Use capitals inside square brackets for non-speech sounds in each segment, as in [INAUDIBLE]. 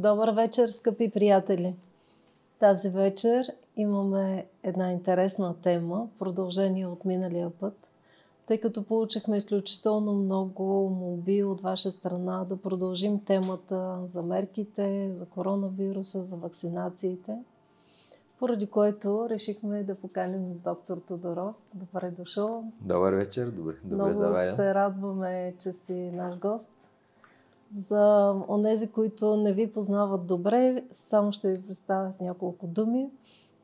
Добър вечер, скъпи приятели! Тази вечер имаме една интересна тема, продължение от миналия път, тъй като получихме изключително много молби от ваша страна да продължим темата за мерките, за коронавируса, за вакцинациите, поради което решихме да поканим доктор Тодоров. Добре дошъл! Добър вечер, добре, добре Много заваря. се радваме, че си наш гост. За онези, които не ви познават добре, само ще ви представя с няколко думи.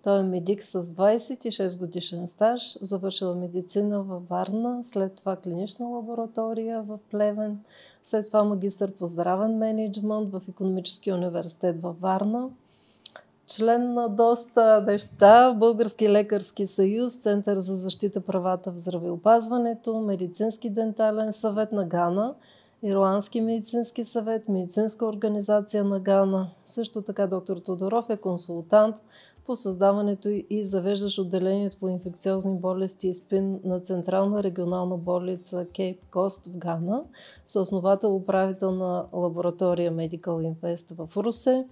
Той е медик с 26 годишен стаж, завършила медицина във Варна, след това клинична лаборатория в Плевен, след това магистър по здравен менеджмент в Економическия университет във Варна, член на доста неща, Български лекарски съюз, Център за защита правата в здравеопазването, Медицински дентален съвет на Гана, Ирландски медицински съвет, Медицинска организация на Гана. Също така доктор Тодоров е консултант по създаването и завеждаш отделението по инфекциозни болести и спин на Централна регионална болница Кейп Кост в Гана, съосновател управител на лаборатория Medical Invest в Русе,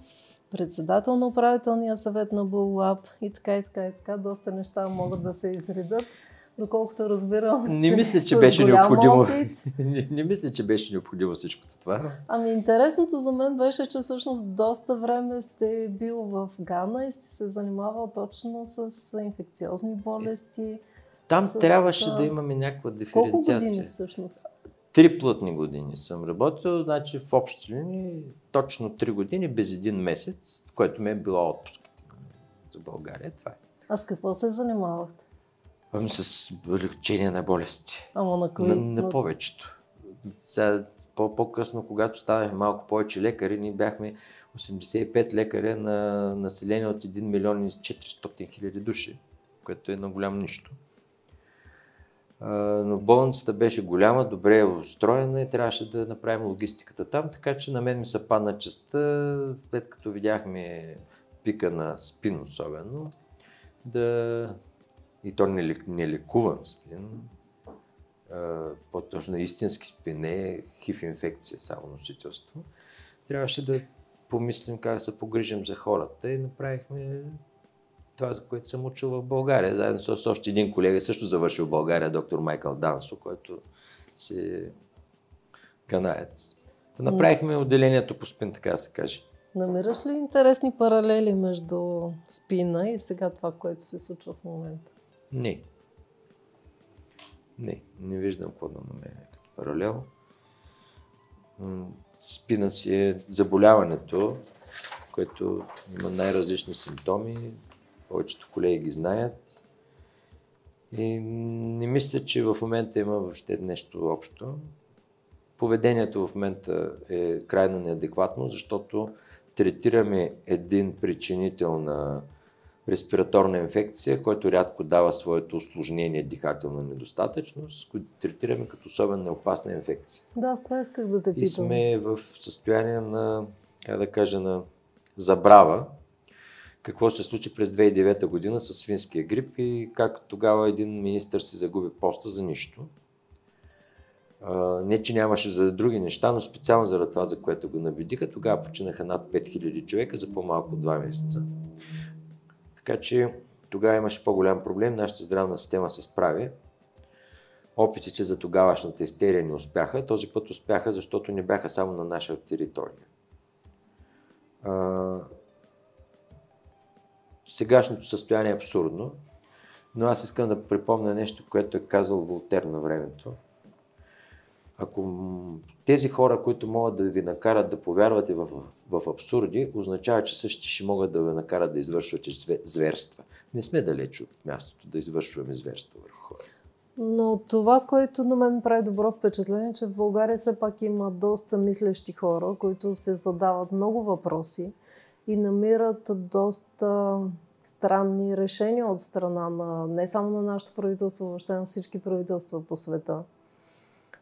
председател на управителния съвет на Буллаб и така и така и така. Доста неща могат да се изредат. Доколкото разбирам, Не мисля, че беше необходимо. опит. [LAUGHS] не, не мисля, че беше необходимо всичкото това. Ами интересното за мен беше, че всъщност доста време сте бил в Гана и сте се занимавал точно с инфекциозни болести. Там С, трябваше да имаме някаква Колко години диференциация. всъщност? Три плътни години съм работил, значи в общи линии точно три години без един месец, което ми е било отпуските за България. Това е. А с какво се занимавахте? Ами с лечение на болести. Ама на кои? На, на повечето. Сега, по- по-късно, когато станахме малко повече лекари, ние бяхме 85 лекаря на население от 1 милион и 400 хиляди души, което е на голямо нищо. А, Но болницата беше голяма, добре устроена и трябваше да направим логистиката там, така че на мен ми се падна частта, след като видяхме пика на спин особено, да и то не, лек- не лекуван спин, по-точно истински спин, не хив инфекция, само носителство. Трябваше да помислим как да се погрижим за хората и направихме това, за което съм учил в България, заедно с, още един колега, също завършил в България, доктор Майкъл Дансо, който си е канаец. Да направихме отделението по спин, така да се каже. Намираш ли интересни паралели между спина и сега това, което се случва в момента? Не. Не, не виждам какво да намеря като паралел. Спина си е заболяването, което има най-различни симптоми. Повечето колеги ги знаят. И не мисля, че в момента има въобще нещо общо. Поведението в момента е крайно неадекватно, защото третираме един причинител на респираторна инфекция, който рядко дава своето осложнение дихателна недостатъчност, който третираме като особено неопасна инфекция. Да, това исках да те питам. И сме в състояние на, как да кажа, на забрава какво се случи през 2009 година с свинския грип и как тогава един министър си загуби поста за нищо. Не, че нямаше за други неща, но специално заради това, за което го набедиха, тогава починаха над 5000 човека за по-малко от 2 месеца. Така че тогава имаше по-голям проблем, нашата здравна система се справи. Опитите за тогавашната истерия не успяха. Този път успяха, защото не бяха само на наша територия. А, сегашното състояние е абсурдно, но аз искам да припомня нещо, което е казал Волтер на времето. Ако тези хора, които могат да ви накарат да повярвате в, в, абсурди, означава, че същите ще могат да ви накарат да извършвате зве- зверства. Не сме далеч от мястото да извършваме зверства върху хора. Но това, което на мен прави добро впечатление, че в България все пак има доста мислещи хора, които се задават много въпроси и намират доста странни решения от страна на не само на нашето правителство, въобще на всички правителства по света.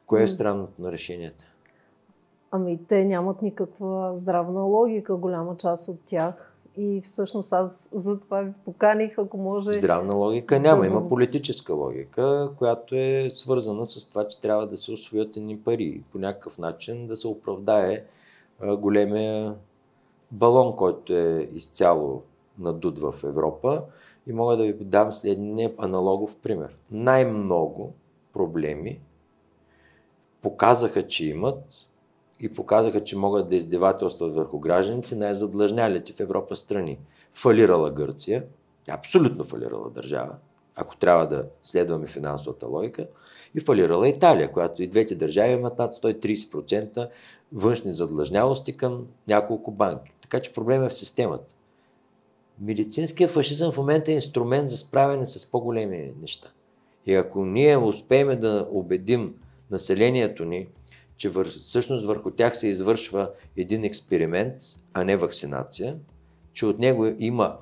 Кое е странното на решенията? Ами те нямат никаква здравна логика, голяма част от тях. И всъщност аз за това ви поканих, ако може. Здравна логика няма. Има политическа логика, която е свързана с това, че трябва да се освоят едни пари. По някакъв начин да се оправдае големия балон, който е изцяло надут в Европа и мога да ви дам следния аналогов пример. Най-много проблеми показаха, че имат и показаха, че могат да издевателстват върху гражданици най-задлъжнялите в Европа страни. Фалирала Гърция, абсолютно фалирала държава, ако трябва да следваме финансовата логика, и фалирала Италия, която и двете държави имат над 130% външни задлъжнялости към няколко банки. Така че проблем е в системата. Медицинския фашизъм в момента е инструмент за справяне с по-големи неща. И ако ние успеем да убедим населението ни, че вър... всъщност върху тях се извършва един експеримент, а не вакцинация, че от него има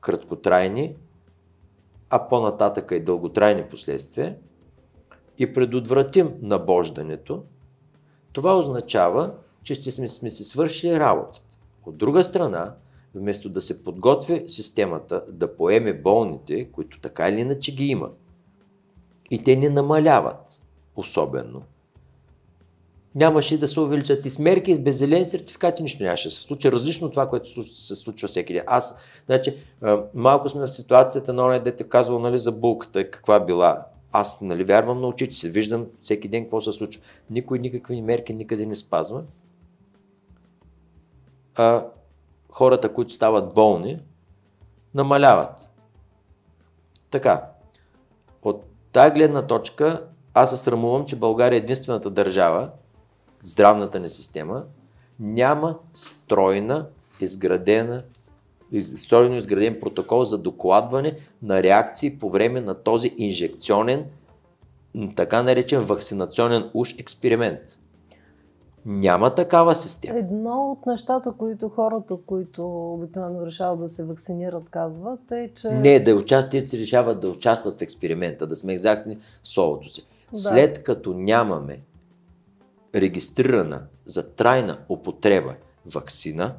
краткотрайни, а по-нататъка и дълготрайни последствия и предотвратим набождането, това означава, че сме, сме си свършили работата. От друга страна, вместо да се подготви системата да поеме болните, които така или иначе ги има, и те не намаляват особено, нямаше да се увеличат и смерки, с беззелени сертификати, нищо нямаше да се случи. Различно от това, което се случва всеки ден. Аз, значи, малко сме в ситуацията на оня дете казвал нали, за булката, каква била. Аз нали, вярвам на очите си, виждам всеки ден какво се случва. Никой никакви мерки никъде не спазва. А хората, които стават болни, намаляват. Така, от тази гледна точка аз се срамувам, че България е единствената държава, здравната ни система, няма стройна, изградена, стройно изграден протокол за докладване на реакции по време на този инжекционен, така наречен вакцинационен уж експеримент. Няма такава система. Едно от нещата, които хората, които обикновено решават да се вакцинират, казват е, че... Не, да участват, те се решават да участват в експеримента, да сме екзактни в солото си. Да. След като нямаме регистрирана за трайна употреба вакцина,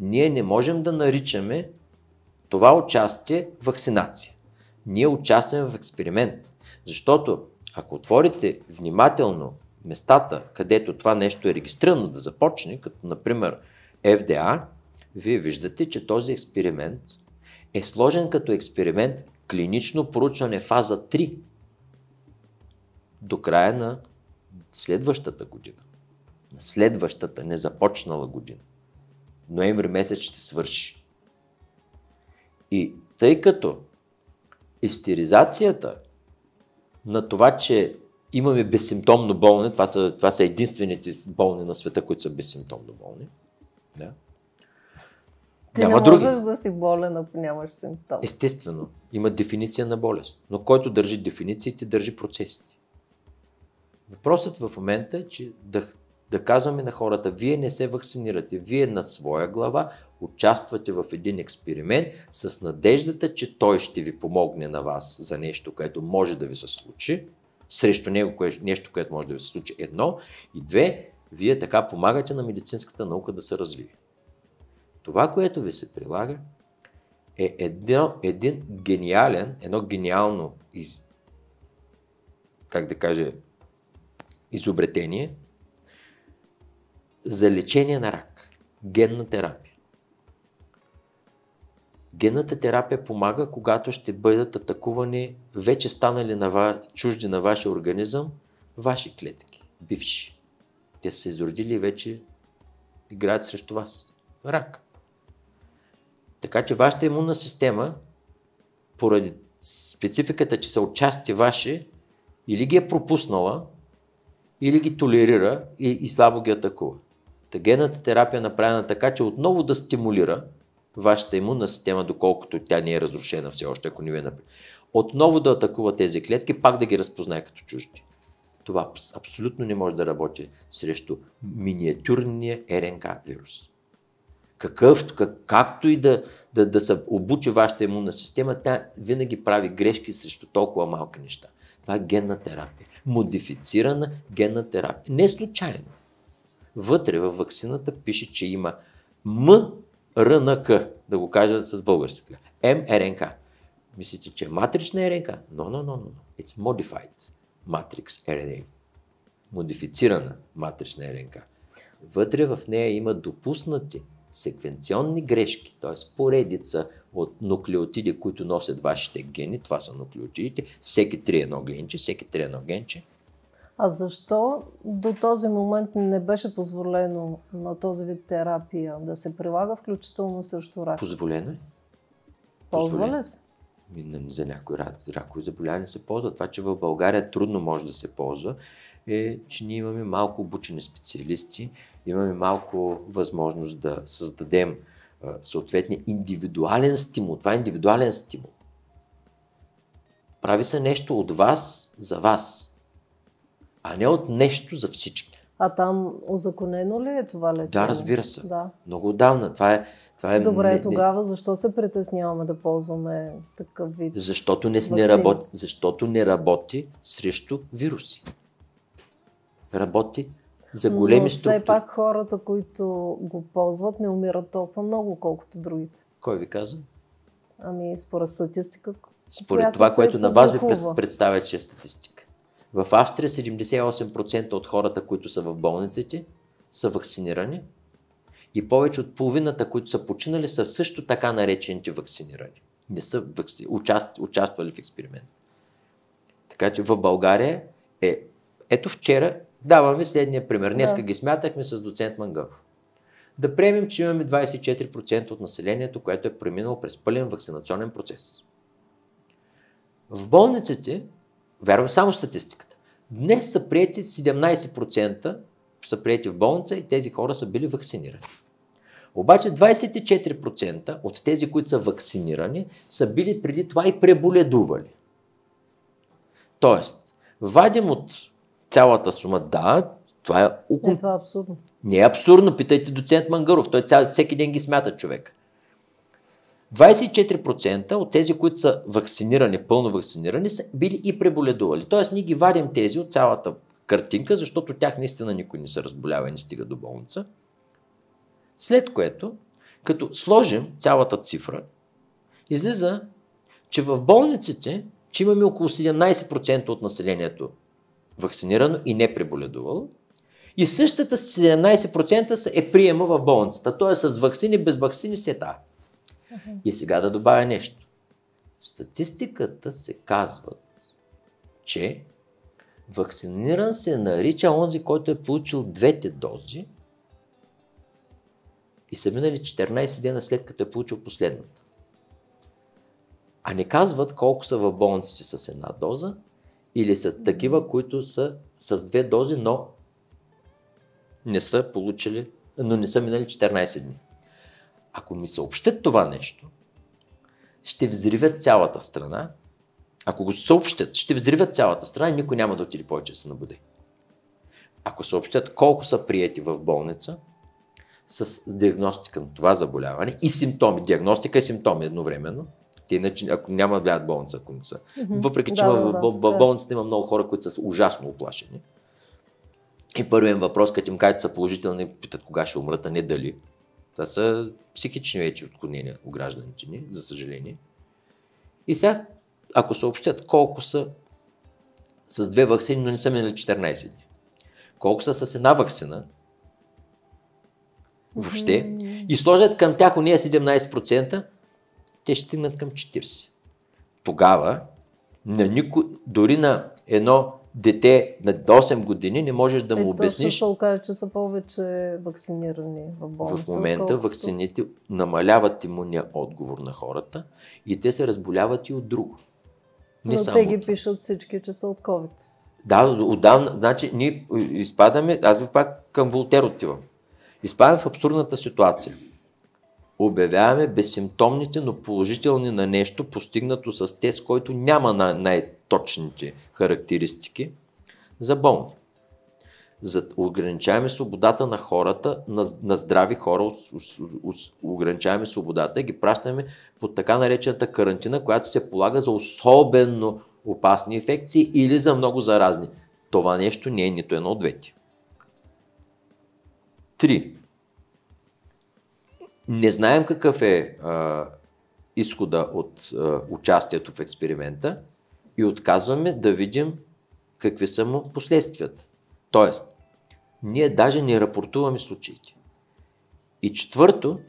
ние не можем да наричаме това участие вакцинация. Ние участваме в експеримент. Защото ако отворите внимателно местата, където това нещо е регистрирано да започне, като например FDA, вие виждате, че този експеримент е сложен като експеримент клинично проучване фаза 3 до края на следващата година. На следващата, не започнала година. Ноември месец ще свърши. И тъй като истеризацията на това, че имаме безсимптомно болни, това са, това са единствените болни на света, които са безсимптомно болни. Да. Ти Няма не можеш други. да си болен, ако нямаш симптом. Естествено. Има дефиниция на болест. Но който държи дефинициите, държи процесите. Въпросът в момента е, че да, да казваме на хората, вие не се вакцинирате, вие на своя глава участвате в един експеримент с надеждата, че той ще ви помогне на вас за нещо, което може да ви се случи, срещу него кое, нещо, което може да ви се случи едно, и две, вие така помагате на медицинската наука да се развие. Това, което ви се прилага, е едно, един гениален, едно гениално из, как да кажа, изобретение за лечение на рак. Генна терапия. Генната терапия помага, когато ще бъдат атакувани вече станали на ва... чужди на вашия организъм ваши клетки, бивши. Те са се изродили вече играят срещу вас. Рак. Така че вашата имунна система, поради спецификата, че са отчасти ваши, или ги е пропуснала, или ги толерира и, и слабо ги атакува. Та генната терапия е направена така, че отново да стимулира вашата имунна система, доколкото тя не е разрушена все още, ако не ви е например. Отново да атакува тези клетки, пак да ги разпознае като чужди. Това абсолютно не може да работи срещу миниатюрния РНК вирус. Какъв, как, както и да, да, да се обучи вашата имунна система, тя винаги прави грешки срещу толкова малки неща. Това е генна терапия. Модифицирана генна терапия. Не случайно. Вътре във вакцината пише, че има М РНК, да го кажа с български. МРНК. Мислите, че е матрична РНК? No, no, no, no. It's modified matrix RNA. Модифицирана матрична РНК. Вътре в нея има допуснати секвенционни грешки, т.е. поредица от нуклеотиди, които носят вашите гени, това са нуклеотидите, всеки три едно генче, всеки три едно генче. А защо до този момент не беше позволено на този вид терапия да се прилага, включително срещу рак? Позволено е. Ползва ли се? За някои ракови заболявания се ползва. Това, че в България трудно може да се ползва, е, че ние имаме малко обучени специалисти, имаме малко възможност да създадем съответния индивидуален стимул. Това е индивидуален стимул. Прави се нещо от вас за вас, а не от нещо за всички. А там озаконено ли е това лечение? Да, разбира се. Да. Много отдавна. Това е, това е Добре, не, тогава защо се притесняваме да ползваме такъв вид? Защото не, не, работи, защото не работи срещу вируси. Работи за големи Но структури. все пак хората, които го ползват, не умират толкова много, колкото другите. Кой ви каза? Ами, според статистика. Според това, което на вас ви представя, че е статистика. В Австрия 78% от хората, които са в болниците, са вакцинирани и повече от половината, които са починали, са също така наречените вакцинирани. Не са вакци... участ... участвали в експеримент. Така че в България е... Ето вчера даваме следния пример. Днеска да. ги смятахме с доцент Мангалов. Да приемем, че имаме 24% от населението, което е преминало през пълен вакцинационен процес. В болниците Вярвам само статистиката. Днес са прияти 17% са прияти в болница и тези хора са били вакцинирани. Обаче 24% от тези, които са вакцинирани, са били преди това и преболедували. Тоест, вадим от цялата сума, да, това е около... Не, това е абсурдно. Не е абсурдно, питайте доцент Мангаров. Той цял, всеки ден ги смята човек. 24% от тези, които са вакцинирани, пълно вакцинирани, са били и преболедували. Тоест, ние ги вадим тези от цялата картинка, защото тях наистина никой не се разболява и не стига до болница. След което, като сложим цялата цифра, излиза, че в болниците, че имаме около 17% от населението вакцинирано и не преболедувало, и същата 17% е приема в болницата. Т.е. с вакцини, без вакцини се та. И сега да добавя нещо. Статистиката се казват, че вакциниран се нарича онзи, който е получил двете дози и са минали 14 дена след като е получил последната. А не казват колко са в болниците с една доза или са такива, които са с две дози, но не са получили, но не са минали 14 дни. Ако ми съобщат това нещо, ще взривят цялата страна. Ако го съобщат, ще взривят цялата страна и никой няма да отиде повече да се набуде. Ако съобщат колко са приети в болница с диагностика на това заболяване и симптоми, диагностика и симптоми едновременно, те иначе, ако няма да влядат болница, ако не са. Mm-hmm. Въпреки, че да, в, да, в, в, в болницата има много хора, които са ужасно оплашени. И първият въпрос, като им кажат са положителни, питат кога ще умрат, а не дали. Това са психични вече отклонения у гражданите ни, за съжаление. И сега, ако съобщят колко са с две вакцини, но не са минали 14 дни, колко са с една вакцина, въобще, mm-hmm. и сложат към тях уния 17%, те ще стигнат към 40%. Тогава, на нико, дори на едно дете на 8 години не можеш да му е, обясниш. Ще окаже, че са повече вакцинирани в болница. В момента колкото... вакцините намаляват имуния отговор на хората и те се разболяват и от друго. Не Но те ги това. пишат всички, че са от COVID. Да, отдавна. Значи, ние изпадаме, аз ви пак към Волтер отивам. Изпадаме в абсурдната ситуация. Обявяваме безсимптомните, но положителни на нещо, постигнато с тест, който няма най- точните характеристики за болни. За ограничаваме свободата на хората, на, на здрави хора, ограничаваме свободата и ги пращаме под така наречената карантина, която се полага за особено опасни инфекции или за много заразни. Това нещо не е нито едно от двете. Три. Не знаем какъв е а, изхода от а, участието в експеримента и отказваме да видим какви са му последствията. Тоест, ние даже не рапортуваме случаите. И четвърто,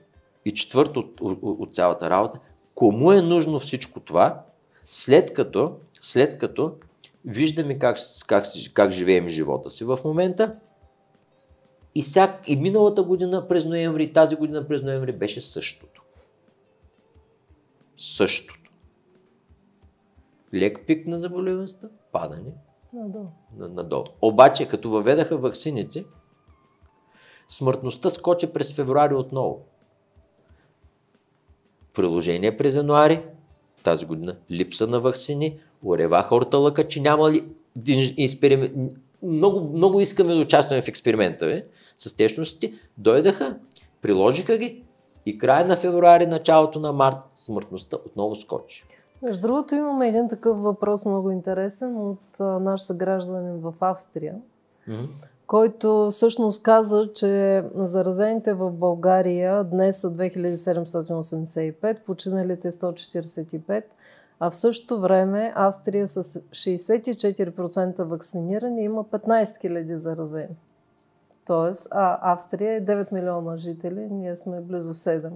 и четвърто от, от, от цялата работа, кому е нужно всичко това, след като, след като виждаме как, как, как живеем живота си в момента и, всяк, и миналата година през ноември, и тази година през ноември беше същото. Същото. Лек пик на заболеваността, падане Надолу. надолу. Обаче, като въведаха ваксините, смъртността скочи през февруари отново. Приложение през януари, тази година, липса на вакцини, уреваха орталъка, че няма ли експеримент. Много, много искаме да участваме в експеримента бе, с течностите. Дойдаха, приложиха ги и края на февруари, началото на март, смъртността отново скочи. Между другото имаме един такъв въпрос много интересен от а, наш съгражданин в Австрия, Mm-hmm. който всъщност каза, че заразените в България днес са 2785, починалите 145, а в същото време Австрия с 64% вакцинирани има 15 000 заразени. Тоест, а Австрия е 9 милиона жители, ние сме близо 7.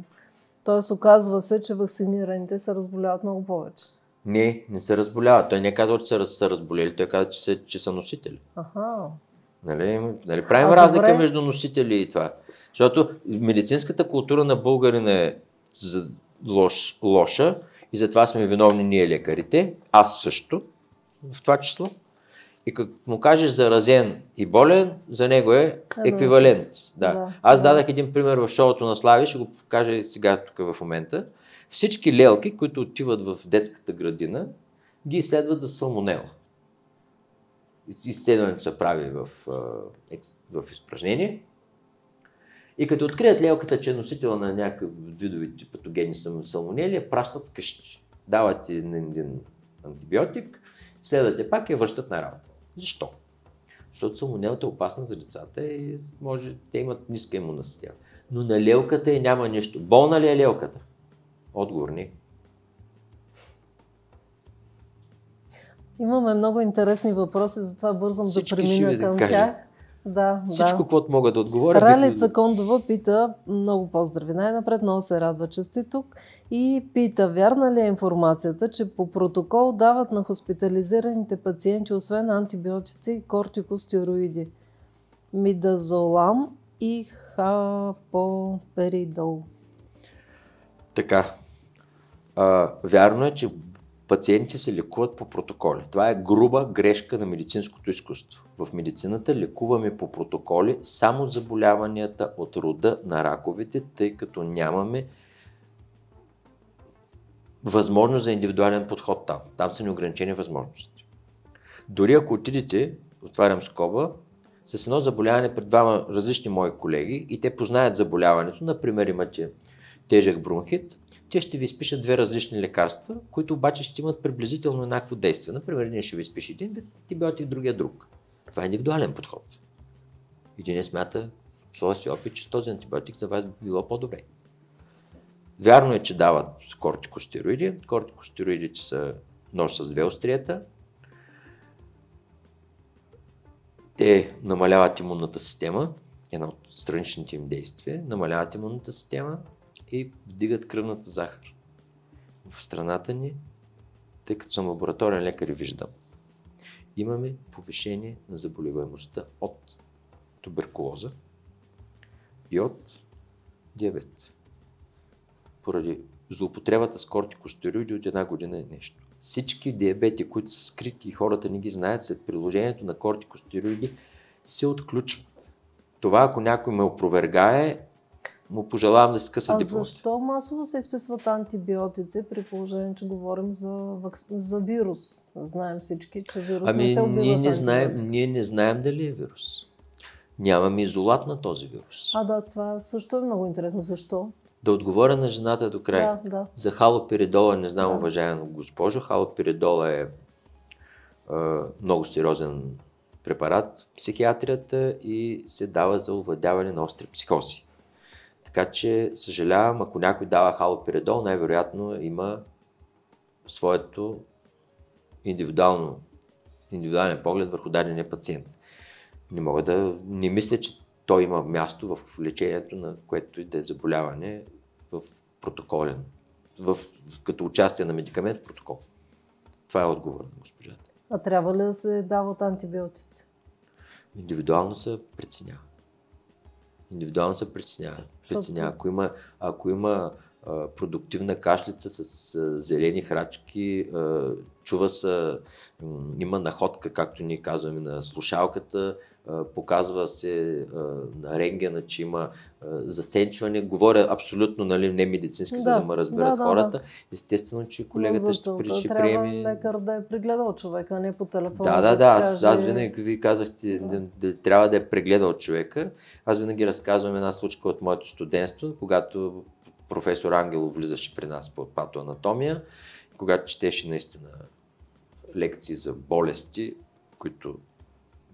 Тоест, оказва се, че вакцинираните се разболяват много повече. Не, не се разболяват. Той не е казал, че са, са разболели, той каза, че че са носители. Аха. Нали, нали правим А, разлика добре. между носители и това. Защото медицинската култура на българина е лош, лоша и затова сме виновни ние лекарите, аз също, в това число. И като му кажеш заразен и болен, за него е еквивалент. Да. Да, Аз да. дадах един пример в шоуто на Слави, ще го покажа и сега тук в момента. Всички лелки, които отиват в детската градина, ги изследват за салмонела. Изследването се прави в, в изпражнение. И като открият лелката, че е носител на някакъв видовите патогени салмонели, я пращат вкъщи. Дават ти един, антибиотик, следват я пак и я връщат на работа. Защо? Защото салмонелата е опасна за децата и може те имат ниска имунна система. Но на лелката и няма нищо. Болна ли е лелката? Отговор не. Имаме много интересни въпроси, затова бързам Всички да премина към тях. Да, Всичко, да. каквото мога да отговоря. Ралица бих- Кондова пита, много поздрави най-напред, много се радва, че сте тук. И пита, вярна ли е информацията, че по протокол дават на хоспитализираните пациенти, освен антибиотици, кортикостероиди, мидазолам и хапоперидол. Така. А, вярно е, че пациентите се лекуват по протоколи. Това е груба грешка на медицинското изкуство. В медицината лекуваме по протоколи само заболяванията от рода на раковите, тъй като нямаме възможност за индивидуален подход там. Там са неограничени възможности. Дори ако отидете, отварям скоба, с едно заболяване пред двама различни мои колеги и те познаят заболяването, например имате тежък бронхит, те ще ви изпишат две различни лекарства, които обаче ще имат приблизително еднакво действие. Например, един ще ви изпише един вид антибиотик, другия друг. Това е индивидуален подход. Един е смята в своя си опит, че този антибиотик за вас би било по-добре. Вярно е, че дават кортикостероиди. Кортикостероидите са нож с две острията. Те намаляват имунната система, една от страничните им действия, намаляват имунната система и вдигат кръвната захар. В страната ни, тъй като съм лабораторен лекар и виждам, имаме повишение на заболеваемостта от туберкулоза и от диабет. Поради злоупотребата с кортикостероиди от една година е нещо. Всички диабети, които са скрити и хората не ги знаят, след приложението на кортикостероиди се отключват. Това, ако някой ме опровергае, му пожелавам да си скъса А дипломата. защо масово се изписват антибиотици при положение, че говорим за, вакс... за вирус? Знаем всички, че вирус не Ами се убива ние не, знаем, ние не знаем дали е вирус. Нямаме изолат на този вирус. А да, това също е много интересно. Защо? Да отговоря на жената до край. Да, да. За халоперидола, не знам, Да. уважаема госпожо, халоперидола е, е много сериозен препарат в психиатрията и се дава за овладяване на остри психози. Така че, съжалявам, ако някой дава халоперидол, най-вероятно има своето индивидуално, индивидуален поглед върху дадения пациент. Не мога да... Не мисля, че той има място в лечението на което и да е заболяване в протоколен, в, като участие на медикамент в протокол. Това е отговор на госпожата. А трябва ли да се дават антибиотици? Индивидуално се преценява. Индивидуално се преценява. преценява. Ако има, ако има а, продуктивна кашлица с а, зелени храчки, а, чува се, има находка, както ние казваме на слушалката, показва се на рентгена, че има засенчване. Говоря абсолютно нали, не медицински, да, за да ме разберат да, хората. Да. Естествено, че колегата ще, ще трябва лекар да е прегледал човека, а не по телефона. Да, да, да. Аз, каже... аз винаги ви казахте, да. Да, трябва да е прегледал човека. Аз винаги разказвам една случка от моето студентство, когато професор Ангелов влизаше при нас по патоанатомия, когато четеше наистина лекции за болести, които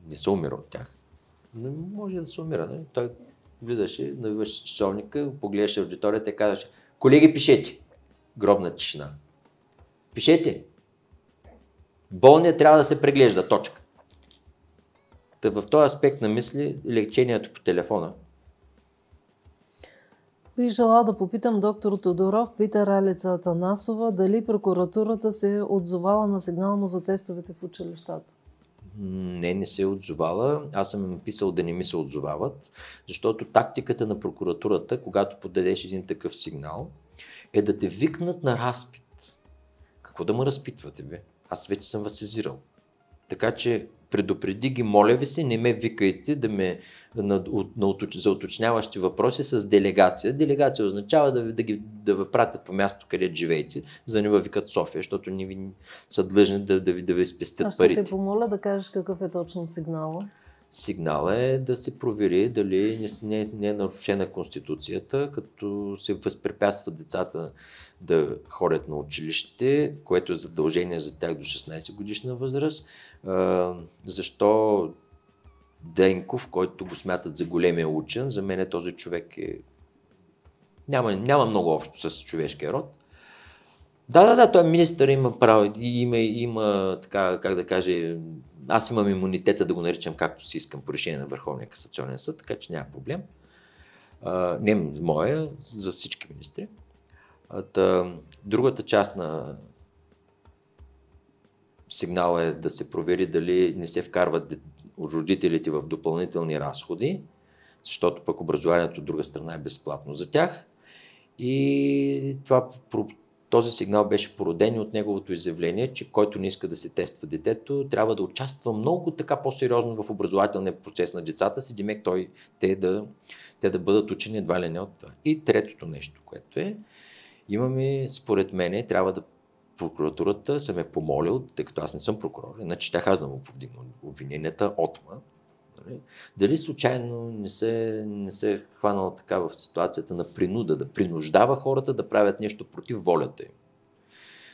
не се умира от тях. Не може да се умира. Не? Той влизаше, навиваше часовника, погледаше аудиторията и казваше, колеги, пишете. Гробна тишина. Пишете. Болният трябва да се преглежда. Точка. Та в този аспект на мисли, лечението по телефона. Бих желала да попитам доктор Тодоров, пита Ралица Атанасова, дали прокуратурата се е отзовала на сигнал му за тестовете в училищата. Не, не се е отзовала. Аз съм им писал да не ми се отзовават, защото тактиката на прокуратурата, когато подадеш един такъв сигнал, е да те викнат на разпит. Какво да ме разпитвате, бе? Аз вече съм вас сезирал. Така че предупреди ги, моля ви се, не ме викайте да ме, на, на, за уточняващи въпроси с делегация. Делегация означава да, да, ги, да ви пратят по място, където живеете, за да не ви викат София, защото не ви са длъжни да, да, ви, да ви спестят парите. Аз ще те помоля да кажеш какъв е точно сигнала. Сигнала е да се провери дали не, не е нарушена Конституцията, като се възпрепятства децата да ходят на училище, което е задължение за тях до 16 годишна възраст. Защо Денков, който го смятат за големия учен, за мен този човек е... Няма, няма много общо с човешкия род. Да, да, да, той министър има право, има, има така, как да каже, аз имам имунитета да го наричам както си искам по решение на Върховния касационен съд, така че няма проблем. А, не моя, за всички министри. Та, другата част на сигнала е да се провери дали не се вкарват родителите в допълнителни разходи, защото пък образованието от друга страна е безплатно за тях. И това този сигнал беше породен от неговото изявление, че който не иска да се тества детето, трябва да участва много така по-сериозно в образователния процес на децата си, демек той, те, да, те да бъдат учени едва ли не от това. И третото нещо, което е, имаме, според мен, трябва да прокуратурата съм е помолил, тъй като аз не съм прокурор, иначе тях аз да му повдигна обвиненията отма, Нали? Дали случайно не се, не се е хванал така в ситуацията на принуда, да принуждава хората да правят нещо против волята им.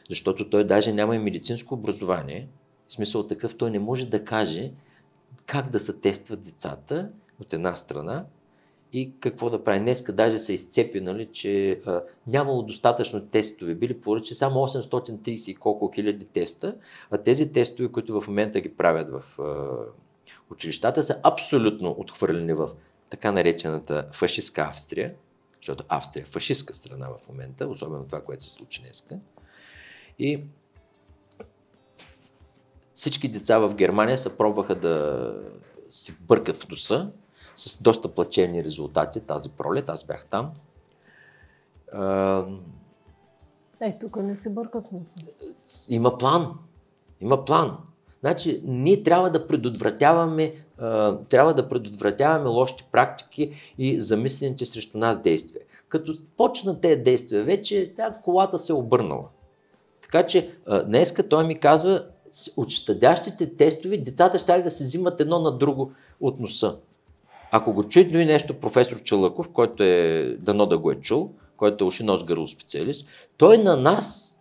Защото той даже няма и медицинско образование. В смисъл такъв, той не може да каже как да се тестват децата от една страна и какво да прави. Днеска даже се изцепи, нали, че а, нямало достатъчно тестове. Били поръчани само 830 и колко хиляди теста, а тези тестове, които в момента ги правят в а, Училищата са абсолютно отхвърлени в така наречената фашистска Австрия, защото Австрия е фашистска страна в момента, особено това, което се случи днеска. И всички деца в Германия се пробваха да се бъркат в носа с доста плачевни резултати тази пролет. Аз бях там. Е, тук не се бъркат носа. Има план. Има план. Значи, ние трябва да предотвратяваме, а, трябва да предотвратяваме лошите практики и замислените срещу нас действия. Като почна тези действия, вече тя колата се е обърнала. Така че а, днеска той ми казва, от щадящите тестове децата ще да се взимат едно на друго от носа. Ако го чуе и нещо професор Челъков, който е дано да го е чул, който е уши нос гърло специалист, той на нас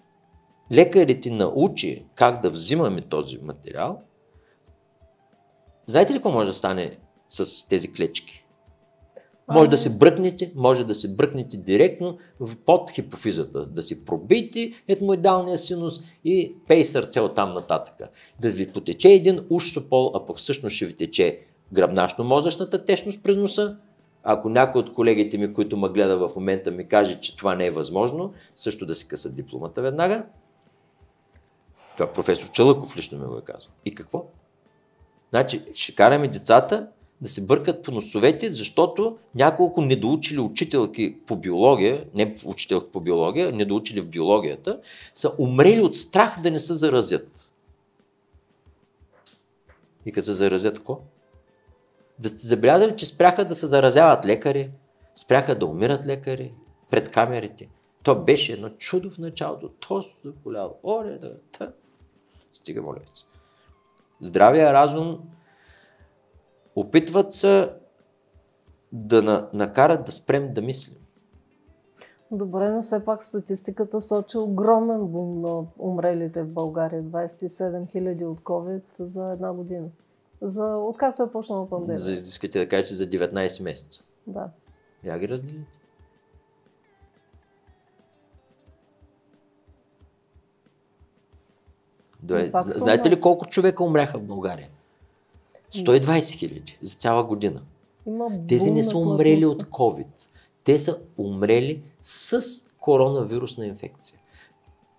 лекарите научи как да взимаме този материал, знаете ли какво може да стане с тези клечки? Може да се бръкнете, може да се бръкнете директно под хипофизата, да си пробийте етмоидалния синус и пей сърце от там нататък. Да ви потече един уж сопол, а пък всъщност ще ви тече гръбначно-мозъчната течност през носа. Ако някой от колегите ми, които ме гледа в момента, ми каже, че това не е възможно, също да си късат дипломата веднага. Това професор Чалъков лично ми го е казал. И какво? Значи, ще караме децата да се бъркат по носовете, защото няколко недоучили учителки по биология, не учителки по биология, недоучили в биологията, са умрели от страх да не се заразят. И като се заразят, какво? Да сте забелязали, че спряха да се заразяват лекари, спряха да умират лекари пред камерите. То беше едно чудо в началото. То се заболяло. Оле, да, та. Стига, моля се. Здравия разум опитват се да на, накарат да спрем да мислим. Добре, но все пак статистиката сочи огромен бум на умрелите в България. 27 000 от COVID за една година. За, откакто е почнала пандемия. За, искате да кажете за 19 месеца. Да. Я ги разделите. Са Знаете ли колко човека умряха в България? 120 хиляди за цяла година. Има Тези не са умрели от. COVID. Те са умрели с коронавирусна инфекция.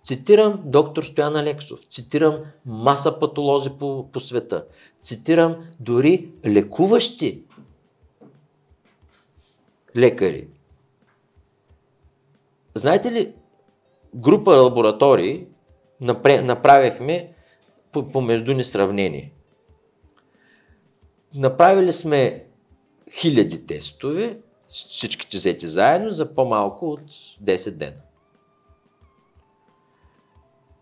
Цитирам доктор Стоян Алексов, цитирам маса патолози по, по света, цитирам дори лекуващи лекари. Знаете ли, група лаборатории направихме по- помежду ни сравнение. Направили сме хиляди тестове, всичките взети заедно, за по-малко от 10 дена.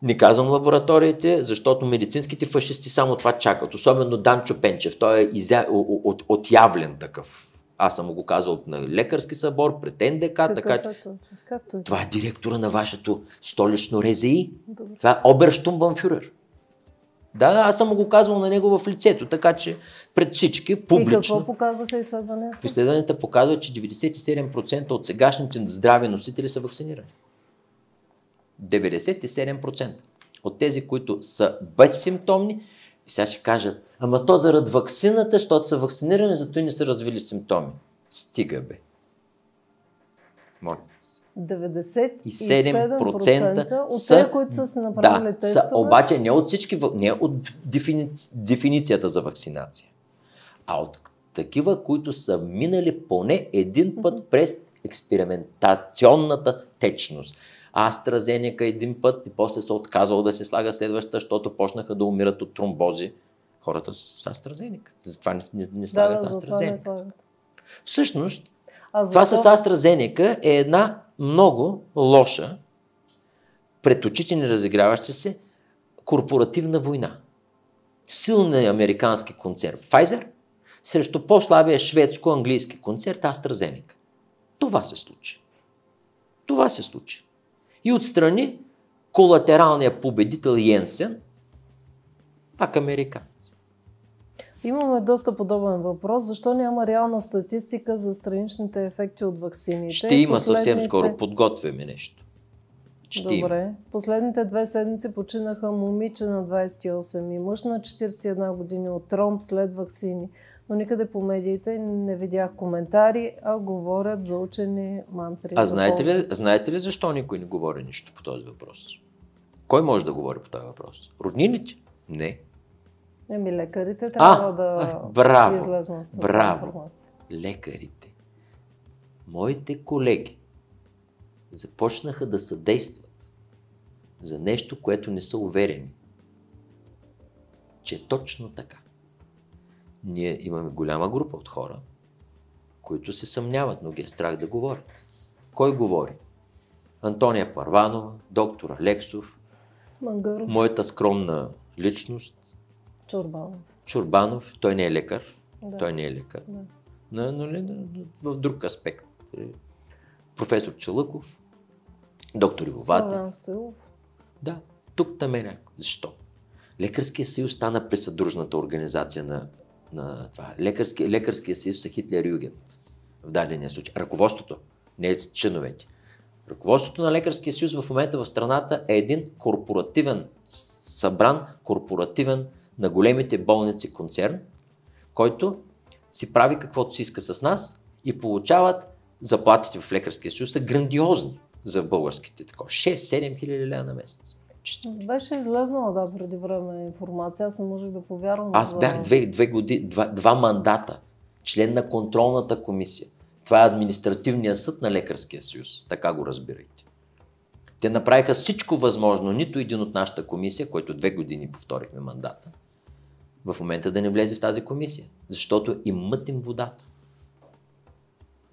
Не казвам лабораториите, защото медицинските фашисти само това чакат. Особено Данчо Пенчев. Той е изя... о- о- от, отявлен такъв. Аз съм го казал на лекарски събор, пред НДК, така Какъв че... е точно? Както е. Това е директора на вашето столично РЗИ. Добре. Това е Оберштумбанфюрер. Да, аз съм го казвал на него в лицето, така че пред всички, И какво публично. показаха изследванията? Изследванията показват, че 97% от сегашните здрави носители са вакцинирани. 97% от тези, които са безсимптомни, и сега ще кажат, ама то заради вакцината, защото са вакцинирани, зато и не са развили симптоми. Стига бе. Моля. се. 97% от са- тези, които са си направили да, тестове. Са, обаче не от всички, не от дефини... дефиницията за вакцинация, а от такива, които са минали поне един път през експериментационната течност. AstraZeneca един път и после се отказал да се слага следващата, защото почнаха да умират от тромбози. Хората с AstraZeneca. Затова не, не, не Да, слагат да, не AstraZeneca. слагат. Всъщност, А това с? AstraZeneca е една много лоша, пред очите ни разиграваща се корпоративна война. Силният американски концерт Pfizer срещу по-слабия шведско-английски концерт AstraZeneca. Това се случи. Това се случи. И отстрани колатералният победител Йенсен, пак американец. Имаме доста подобен въпрос. Защо няма реална статистика за страничните ефекти от ваксините? Ще има съвсем Последните- скоро. Подготвяме нещо. Ще има. Добре. Последните две седмици починаха момиче на 28 и мъж на 41 години от тромб след ваксини. Но никъде по медиите не видях коментари, а говорят за учени мантри. А знаете ли, знаете ли защо никой не говори нищо по този въпрос? Кой може да говори по този въпрос? Роднините? Не. Еми, лекарите трябва да а, браво, излезнат с браво. информация. Лекарите. Моите колеги започнаха да съдействат за нещо, което не са уверени, че е точно така. Ние имаме голяма група от хора, които се съмняват, но ги е страх да говорят. Кой говори? Антония Парванова, доктор Алексов, Мангаров, моята скромна личност, Чорбанов. Чурбанов, той не е лекар, Да. той не е лекар, Да. но, но, но, но в друг аспект. Професор Челъков, доктор Ивовата. Славян Стоилов. Да, тук там е някой. Защо? Лекарския съюз стана присъдружната организация на, на това. Лекарски, лекарския съюз са Хитлер Югент в дадения случай. Ръководството, не членовете. Ръководството на Лекарския съюз в момента в страната е един корпоративен, събран корпоративен на големите болници концерн, който си прави каквото си иска с нас и получават заплатите в лекарския съюз са грандиозни за българските такова. 6-7 хиляди лева на месец. Чисто. Беше излезнала, да, преди време информация. Аз не можех да повярвам. Аз бях две, две години, два, два мандата член на контролната комисия. Това е административния съд на Лекарския съюз. Така го разбирайте. Те направиха всичко възможно, нито един от нашата комисия, който две години повторихме мандата, в момента да не влезе в тази комисия, защото им мътим водата.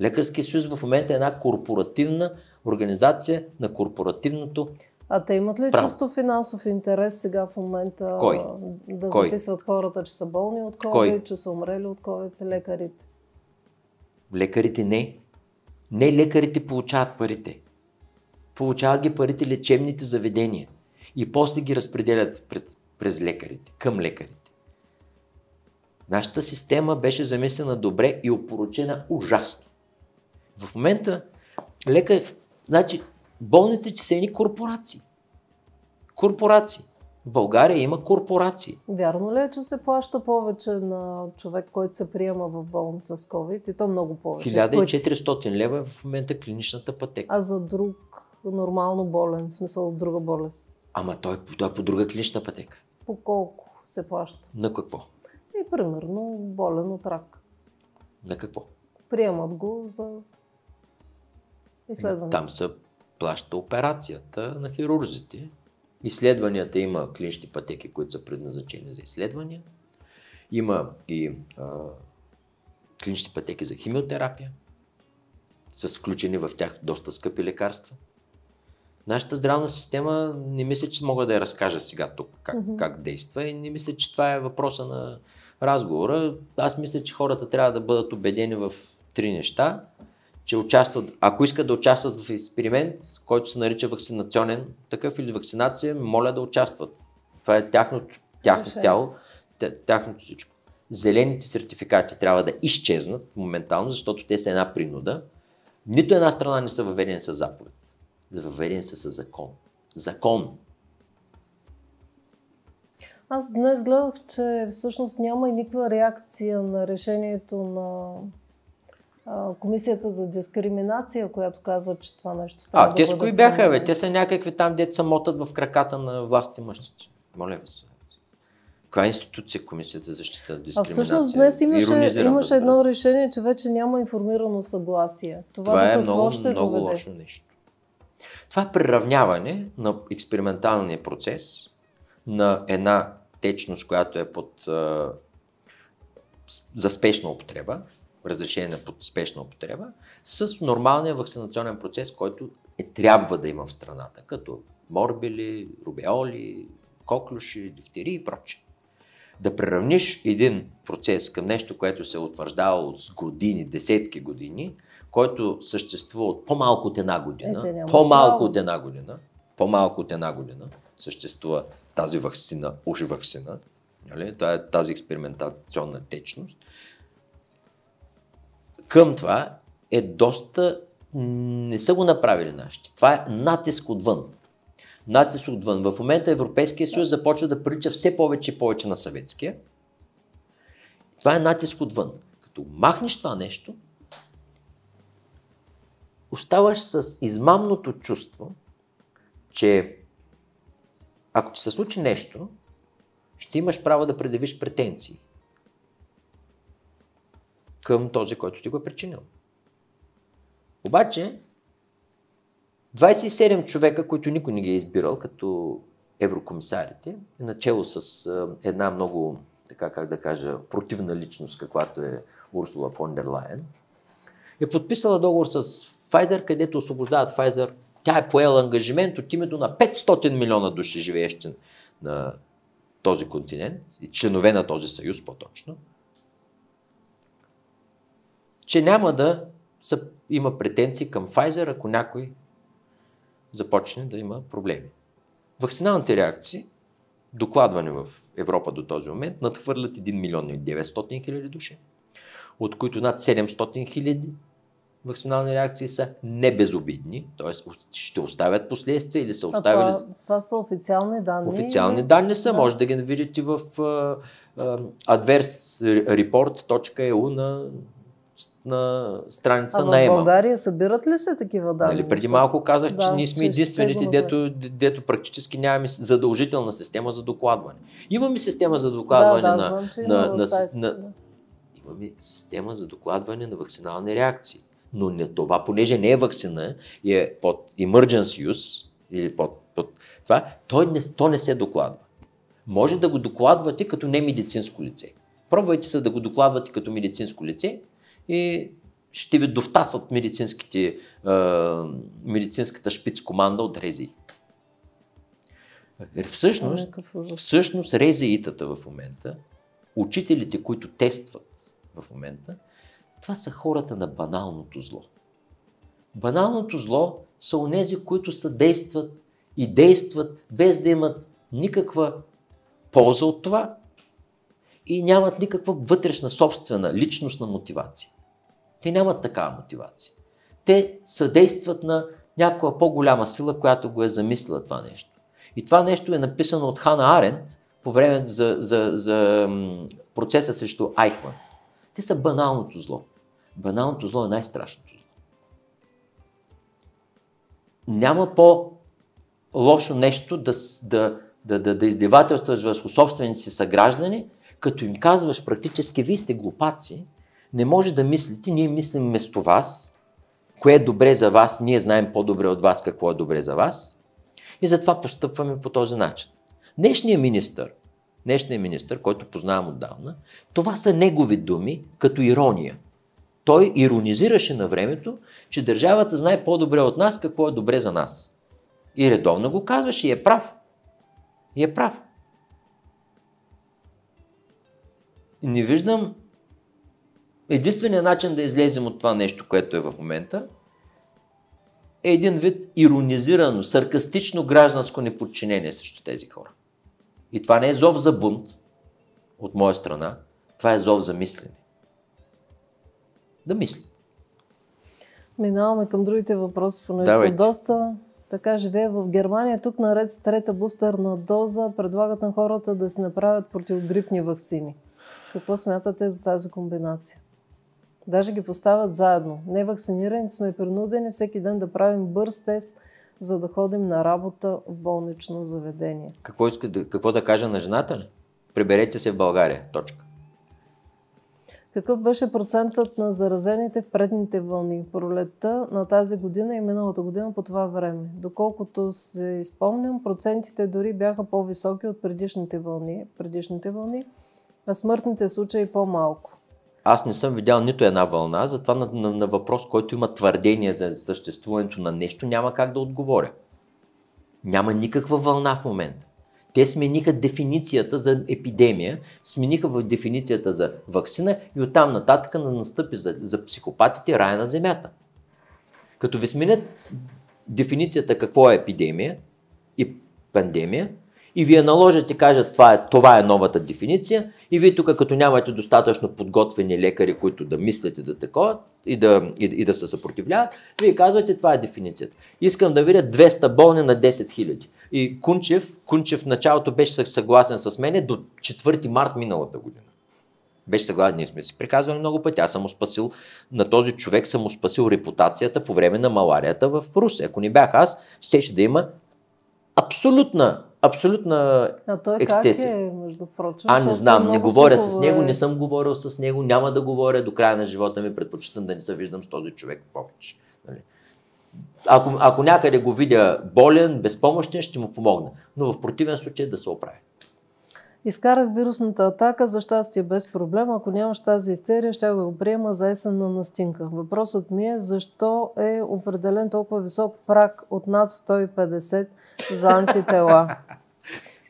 Лекарския съюз в момента е една корпоративна организация на корпоративното а те имат ли Право. чисто финансов интерес сега в момента Кой? да Кой? записват хората, че са болни от COVID, Кой? че са умрели от COVID, лекарите? Лекарите не. Не лекарите получават парите. Получават ги парите лечебните заведения. И после ги разпределят пред, през лекарите, към лекарите. Нашата система беше замислена добре и опоручена ужасно. В момента лекар, значи болниците са едни корпорации. Корпорации. В България има корпорации. Вярно ли е, че се плаща повече на човек, който се приема в болница с COVID? И то много повече. 1400 лева е в момента клиничната пътека. А за друг нормално болен, в смисъл от друга болест? Ама той, той е по друга клинична пътека. По колко се плаща? На какво? И примерно болен от рак. На какво? Приемат го за изследване. Там се плаща операцията на хирурзите. Изследванията има клинични пътеки, които са предназначени за изследвания. Има и а, клинични пътеки за химиотерапия, с включени в тях доста скъпи лекарства. Нашата здравна система не мисля, че мога да я разкажа сега тук как, mm-hmm. как действа и не мисля, че това е въпроса на разговора. Аз мисля, че хората трябва да бъдат убедени в три неща че участват, ако искат да участват в експеримент, който се нарича вакцинационен такъв или вакцинация, моля да участват. Това е тяхното, тяхно тяло, тяхното всичко. Зелените сертификати трябва да изчезнат моментално, защото те са една принуда. Нито една страна не са въведени с заповед. Въведени са с закон. Закон. Аз днес гледах, че всъщност няма и никаква реакция на решението на Комисията за дискриминация, която каза, че това нещо трябва А, да те с кои бяха, бе? Те са някакви там, деца мотат в краката на власти мъжните. Моля ви се. Каква е институция Комисията за защита на дискриминация? А всъщност днес имаше, имаше едно решение, че вече няма информирано съгласие. Това, това е много, ще много доведе? лошо нещо. Това е приравняване на експерименталния процес на една течност, която е под а, за спешна употреба, разрешение на спешна употреба, с нормалния вакцинационен процес, който е, трябва да има в страната, като морбили, рубеоли, коклюши, дифтери и прочее. Да приравниш един процес към нещо, което се е утвърждавало с години, десетки години, който съществува от по-малко от една година, по-малко от една година, по-малко от една година съществува тази вакцина, уж вакцина, нали? това е тази експериментационна течност, към това е доста... Не са го направили нашите. Това е натиск отвън. Натиск отвън. В момента Европейския съюз започва да прилича все повече и повече на съветския. Това е натиск отвън. Като махнеш това нещо, оставаш с измамното чувство, че ако ти се случи нещо, ще имаш право да предявиш претенции към този, който ти го е причинил. Обаче, 27 човека, които никой не ги е избирал като еврокомисарите, начало с една много, така как да кажа, противна личност, каквато е Урсула фон дер Лайен, е подписала договор с Pfizer, където освобождават Pfizer. Тя е поела ангажимент от името на 500 милиона души, живеещи на този континент и членове на този съюз по-точно, че няма да има претенции към Pfizer, ако някой започне да има проблеми. Вакциналните реакции, докладвани в Европа до този момент, надхвърлят 1 милион и 900 хиляди души, от които над 700 хиляди вакцинални реакции са небезобидни, т.е. ще оставят последствия или са А оставили... това, това са официални данни. Официални данни са, Да. може да ги видите в uh, uh, adversereport.eu на, на страница А в на ЕМА. България събират ли се такива данни? Нали, преди малко казах, че Да, ние сме че единствените, дето, дето практически нямаме задължителна система за докладване. Имаме система за докладване да, да, на, знам, че на, в на, на, да. имаме система за докладване на вакцинални реакции. Но не това, понеже не е вакцина и е под emergency use, или под, под това, той не, то не се докладва. Може да го докладвате като не медицинско лице. Пробвайте се да го докладвате като медицинско лице и ще ви довтасат медицинските, е, медицинската шпиц команда от РЗИ. Всъщност. Всъщност резеитата в момента, учителите, които тестват в момента, това са хората на баналното зло. Баналното зло са онези, които съдействат и действат без да имат никаква полза от това и нямат никаква вътрешна, собствена, личностна мотивация. Те нямат такава мотивация. Те съдействат на някаква по-голяма сила, която го е замислила това нещо. И това нещо е написано от Хана Арент по време за, за, за процеса срещу Айхман. Те са баналното зло. Баналното зло е най-страшното зло. Няма по-лошо нещо да, да, да, да, да издевателстваш върху собствените си съграждани, като им казваш практически, вие сте глупаци, не може да мислите, ние мислим вместо вас, кое е добре за вас, ние знаем по-добре от вас какво е добре за вас и затова постъпваме по този начин. Днешният министър, днешният министър, който познавам отдавна, това са негови думи като ирония. Той иронизираше на времето, че държавата знае по-добре от нас какво е добре за нас. И редовно го казваше и е прав. И е прав. Не виждам единственият начин да излезем от това нещо, което е в момента, е един вид иронизирано, саркастично гражданско неподчинение срещу тези хора. И това не е зов за бунт от моя страна, това е зов за мислене. Да мисли. Минаваме към другите въпроси, понеже са доста. Така живее в Германия. Тук наред с трета бустерна доза предлагат на хората да си направят противогрипни вакцини. Какво смятате за тази комбинация? Даже ги поставят заедно. Невакцинираните сме принудени всеки ден да правим бърз тест, за да ходим на работа в болнично заведение. Какво, иска да, какво да кажа на жената ли? Приберете се в България. Точка. Какъв беше процентът на заразените в предните вълни? Пролетта на тази година и миналата година по това време. Доколкото се изпомням, процентите дори бяха по-високи от предишните вълни, предишните вълни а смъртните случаи по-малко. Аз не съм видял нито една вълна, затова на, на, на въпрос, който има твърдение за съществуването на нещо, няма как да отговоря. Няма никаква вълна в момента. Те смениха дефиницията за епидемия, смениха дефиницията за вакцина и оттам нататък настъпи за, за психопатите рая на земята. Като ви сменят дефиницията какво е епидемия и пандемия, и вие наложите и кажат това е, това е новата дефиниция, и вие тук като нямате достатъчно подготвени лекари, които да мислят и да такова, и да, и, и да се съпротивляват, вие казвате това е дефиницията. Искам да видя 200 болни на 10 000. И Кунчев, Кунчев в началото беше съгласен с мене до 4 март миналата година. Беше съгласен, ние сме си приказвали много пъти. Аз съм му спасил, на този човек съм му спасил репутацията по време на маларията в Русе. Ако не бях аз, щеше да има абсолютна, абсолютна А той ексцесия. как е, между прочим? А, не знам, не говоря с него, не съм говорил с него, няма да говоря до края на живота ми, предпочитам да не се виждам с този човек повече. Нали? Ако, ако някъде го видя болен, безпомощен, ще му помогна. Но в противен случай да се оправи. Изкарах вирусната атака, за щастие без проблем. Ако нямаш тази истерия, ще го приема за есенна настинка. Въпросът ми е защо е определен толкова висок прак от над 150 за антитела?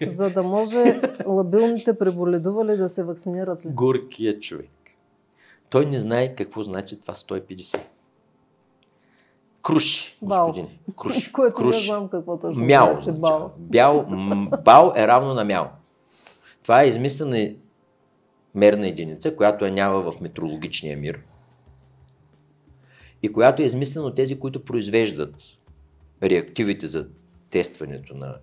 За да може лабилните преболедували да се вакцинират ли? Горкият човек. Той не знае какво значи това 150. Круши, Бал. господине. Круши. [LAUGHS] Което не круши. знам какво точно Мяо значи означава. бал. Бял, бал е равно на мяо. Това е измислена мерна единица, която я няма в метрологичния мир. и която е измислена от тези, които произвеждат реактивите за тестването на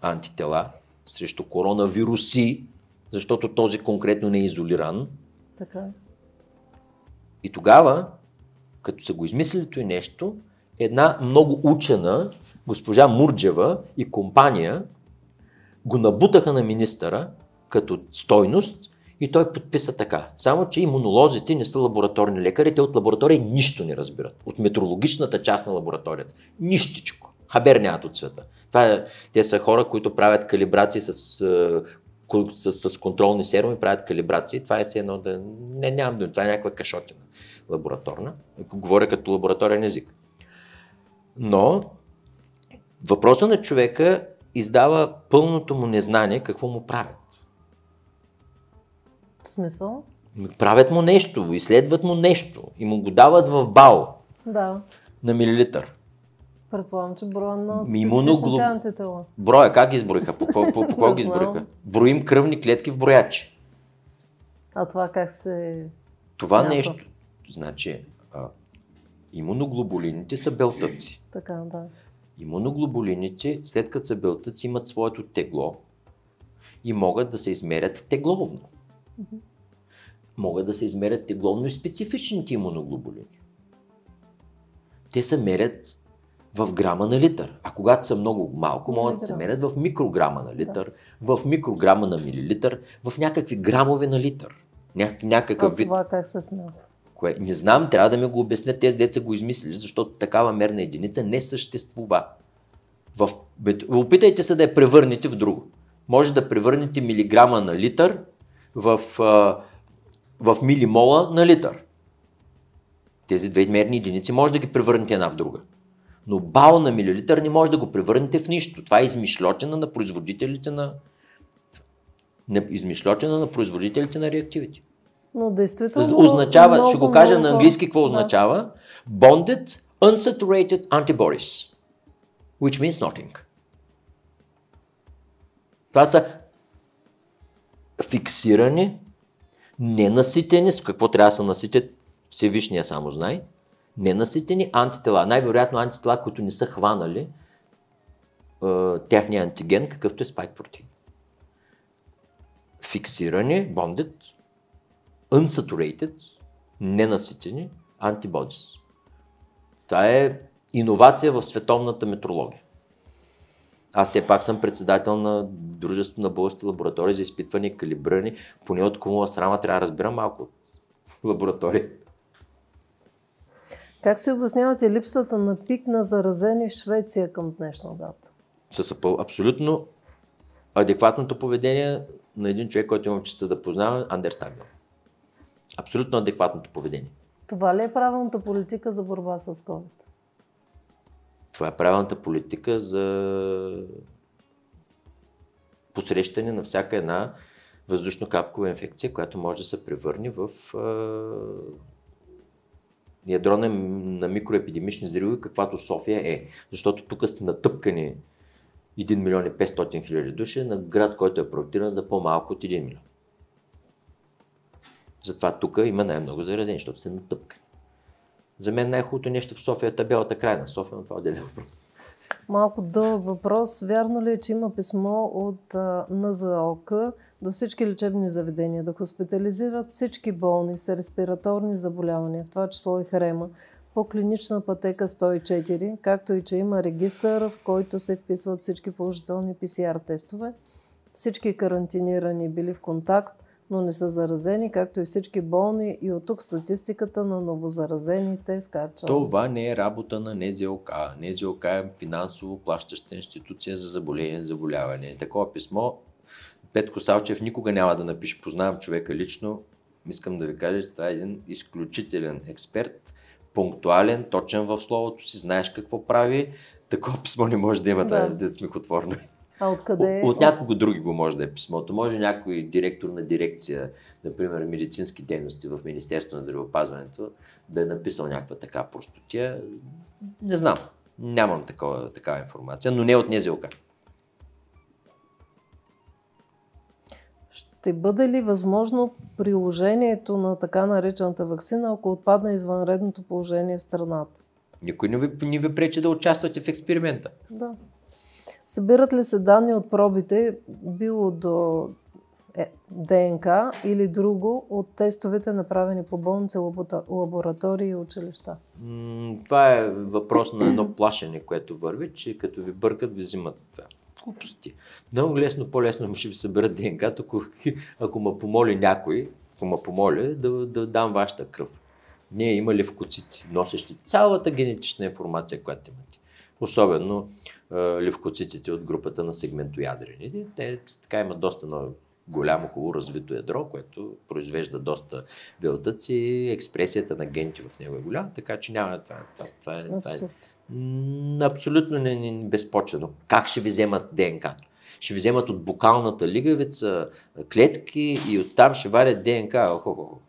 антитела срещу коронавируси, защото този конкретно не е изолиран. Така. И тогава, като са го измислили и нещо, една много учена, госпожа Мурджева и компания, го набутаха на министъра като стойност и той подписа така. Само, че имунолозите не са лабораторни лекари, те от лаборатория нищо не разбират. От метрологичната част на лабораторията. Нищичко. Хабер нямат от света. Това е, те са хора, които правят калибрации с, с, с, с контролни серуми, правят калибрации. Това е все едно да... Не, нямам дума. Това е някаква кашотина лабораторна. Говоря като лабораторен език. Но въпросът на човека издава пълното му незнание какво му правят. В смисъл? Правят му нещо, изследват му нещо и му го дават в бал Да. на милилитър. Предполагам, че броя на специфичните антитела. Броя, как ги изброиха? По какво, по, по Не ги изброиха? Броим кръвни клетки в броячи. А това как се... Това Смятам. нещо, значи, а, имуноглобулините са белтъци. Така, да. Имуноглобулините, след като са белтъци, имат своето тегло и могат да се измерят тегловно. Могат да се измерят тегловно и специфичните имуноглобулини. Те се мерят в грама на литър. А когато са много малко, могат да се мерят в микрограма на литър, в микрограма на милилитър, в някакви грамове на литър. Ня- А някакъв вид. това как се смята? Кое? Не знам, трябва да ми го обяснят тези деца го измислили, защото такава мерна единица не съществува. В... Опитайте се да я превърнете в друго. Може да превърнете милиграма на литър в, в милимола на литър. Тези две мерни единици може да ги превърнете една в друга. Но бал на милилитър не може да го превърнете в нищо. Това е измишлотина на производителите на измишлотина на производителите на реактивите. Но действително... Означава, много, ще го кажа много на английски какво да. означава. Bonded unsaturated antibodies, which means nothing. Това са фиксирани, ненаситени, с какво трябва да се наситят, Всевишния само знае, ненаситени антитела. Най-вероятно антитела, които не са хванали е, техния антиген, какъвто е спайк протеин. Фиксирани, bonded, unsaturated, ненаситени антибодис. Това е иновация в световната метрология. Аз все пак съм председател на Дружество на български лаборатории за изпитване и калибриране. Поне от кумула срама трябва да разбира малко от лаборатории. Как си обяснявате липсата на пик на заразени в Швеция към днешна дата? С абсолютно адекватното поведение на един човек, който имам честа да познавам, Андер Стагнер. Абсолютно адекватното поведение. Това ли е правилната политика за борба с COVID? Това е правилната политика за посрещане на всяка една въздушно-капкова инфекция, която може да се превърне в а, ядро на, на микроепидемични взриви, каквато София е. Защото тук сте натъпкани 1 милион и 500 хиляди души на град, който е проектиран за по-малко от 1 милион. Затова тук има най-много заразени, защото сте натъпкани. За мен най-хубавото нещо в София е табелата крайна. София, но това е отделен въпрос. Малко дълъг въпрос. Вярно ли е, че има писмо от НЗОК до всички лечебни заведения да хоспитализират всички болни с респираторни заболявания, в това число и хрема, по клинична пътека 104, както и че има регистър, в който се вписват всички положителни PCR тестове, всички карантинирани били в контакт, но не са заразени, както и всички болни и от тук статистиката на новозаразените скача. Това не е работа на НЗОК. НЗОК е финансово плащаща институция за заболение и заболяване. Такова писмо Петко Салчев никога няма да напише. Познавам човека лично. Искам да ви кажа, че това е един изключителен експерт, пунктуален, точен в словото си, знаеш какво прави. Такова писмо не може да има Да. да. да смехотворно. А откъде? От, от някого други го може да е писмото. Може някой директор на дирекция, например медицински дейности в Министерството на здравеопазването, да е написал някаква така простотия. Не знам. Нямам такова, такава информация, но не от НЗОК. ще бъде ли възможно приложението на така наречената вакцина, ако отпадне извънредното положение в страната? Никой не ви, не ви пречи да участвате в експеримента. Да. Събират ли се данни от пробите, било до е, ДНК или друго от тестовете направени по болници, лаборатории и училища? Това е въпрос на едно плашене, което върви, че като ви бъркат, ви взимат това. Глупости. Много лесно, по-лесно ще ви съберат ДНК, ако, ако ме помоли някой, ако ме помоли, да, да дам вашата кръв. Ние има левкоцити, носещи цялата генетична информация, която имате. Особено левкоцитите от групата на сегментоядрените. Те така имат доста много голямо, хубаво развито ядро, което произвежда доста белтъци, експресията на генти в него е голяма, така че няма това. Това, това, е, това е абсолютно не, не, безпочвено. Как ще ви вземат ДНК? Ще ви вземат от букалната лигавица клетки и оттам ще варят ДНК. Охо,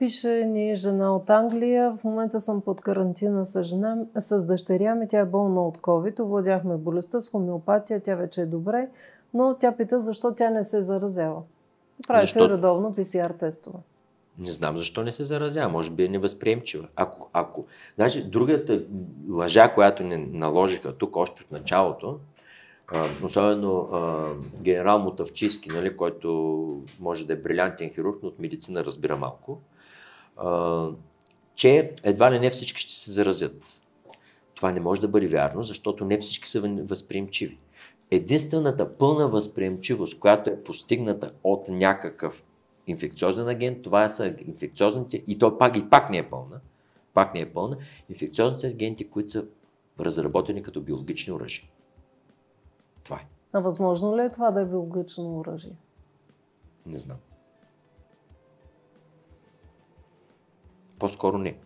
Пише ни жена от Англия. В момента съм под карантина с, жена, с дъщеря ми. Тя е болна от COVID. Овладяхме болестта с хомеопатия. Тя вече е добре но тя пита защо тя не се заразява. Прави защо? се редовно PCR тестове. Не знам защо не се заразява. Може би е невъзприемчива. Ако, ако... Значи, другата лъжа, която не наложиха тук още от началото, а, особено а, генерал Мотавчиски, нали, който може да е брилянтен хирург, но от медицина разбира малко, а, че едва ли не всички ще се заразят. Това не може да бъде вярно, защото не всички са възприемчиви единствената пълна възприемчивост, която е постигната от някакъв инфекциозен агент, това са инфекциозните, и то пак и пак не е пълна, пак не е пълна, инфекциозните агенти, които са разработени като биологични оръжия. Това е. А възможно ли е това да е биологично оръжие? Не знам. По-скоро не.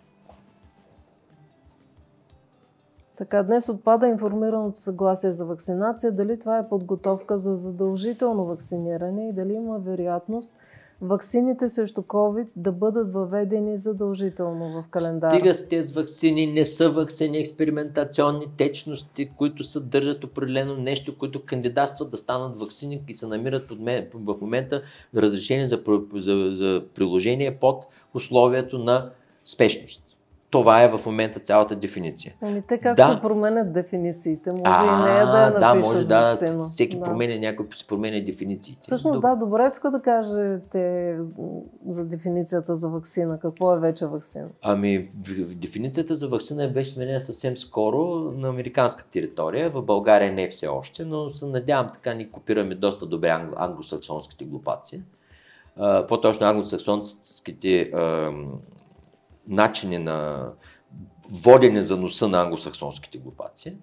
Така, днес отпада информираното съгласие за вакцинация. Дали това е подготовка за задължително вакциниране и дали има вероятност ваксините срещу COVID да бъдат въведени задължително в календара. Стига с тези вакцини, не са вакцини, експериментационни течности, които съдържат определено нещо, които кандидатстват да станат вакцини и се намират мен, в момента разрешение за, за, за приложение под условието на спешност. Това е в момента цялата дефиниция. Ами те както да. променят дефинициите, може а, и нея да я Да, може да, всеки да. променя, някой си променя дефинициите. Всъщност да, добре е тук да кажете за дефиницията за вакцина. Какво е вече вакцина? Ами, дефиницията за вакцина беше сменена съвсем скоро на американска територия. В България не е все още, но се надявам така ни копираме доста добре англосаксонските глупаци. по-точно англосаксонските начини на водене за носа на англосаксонските глупаци.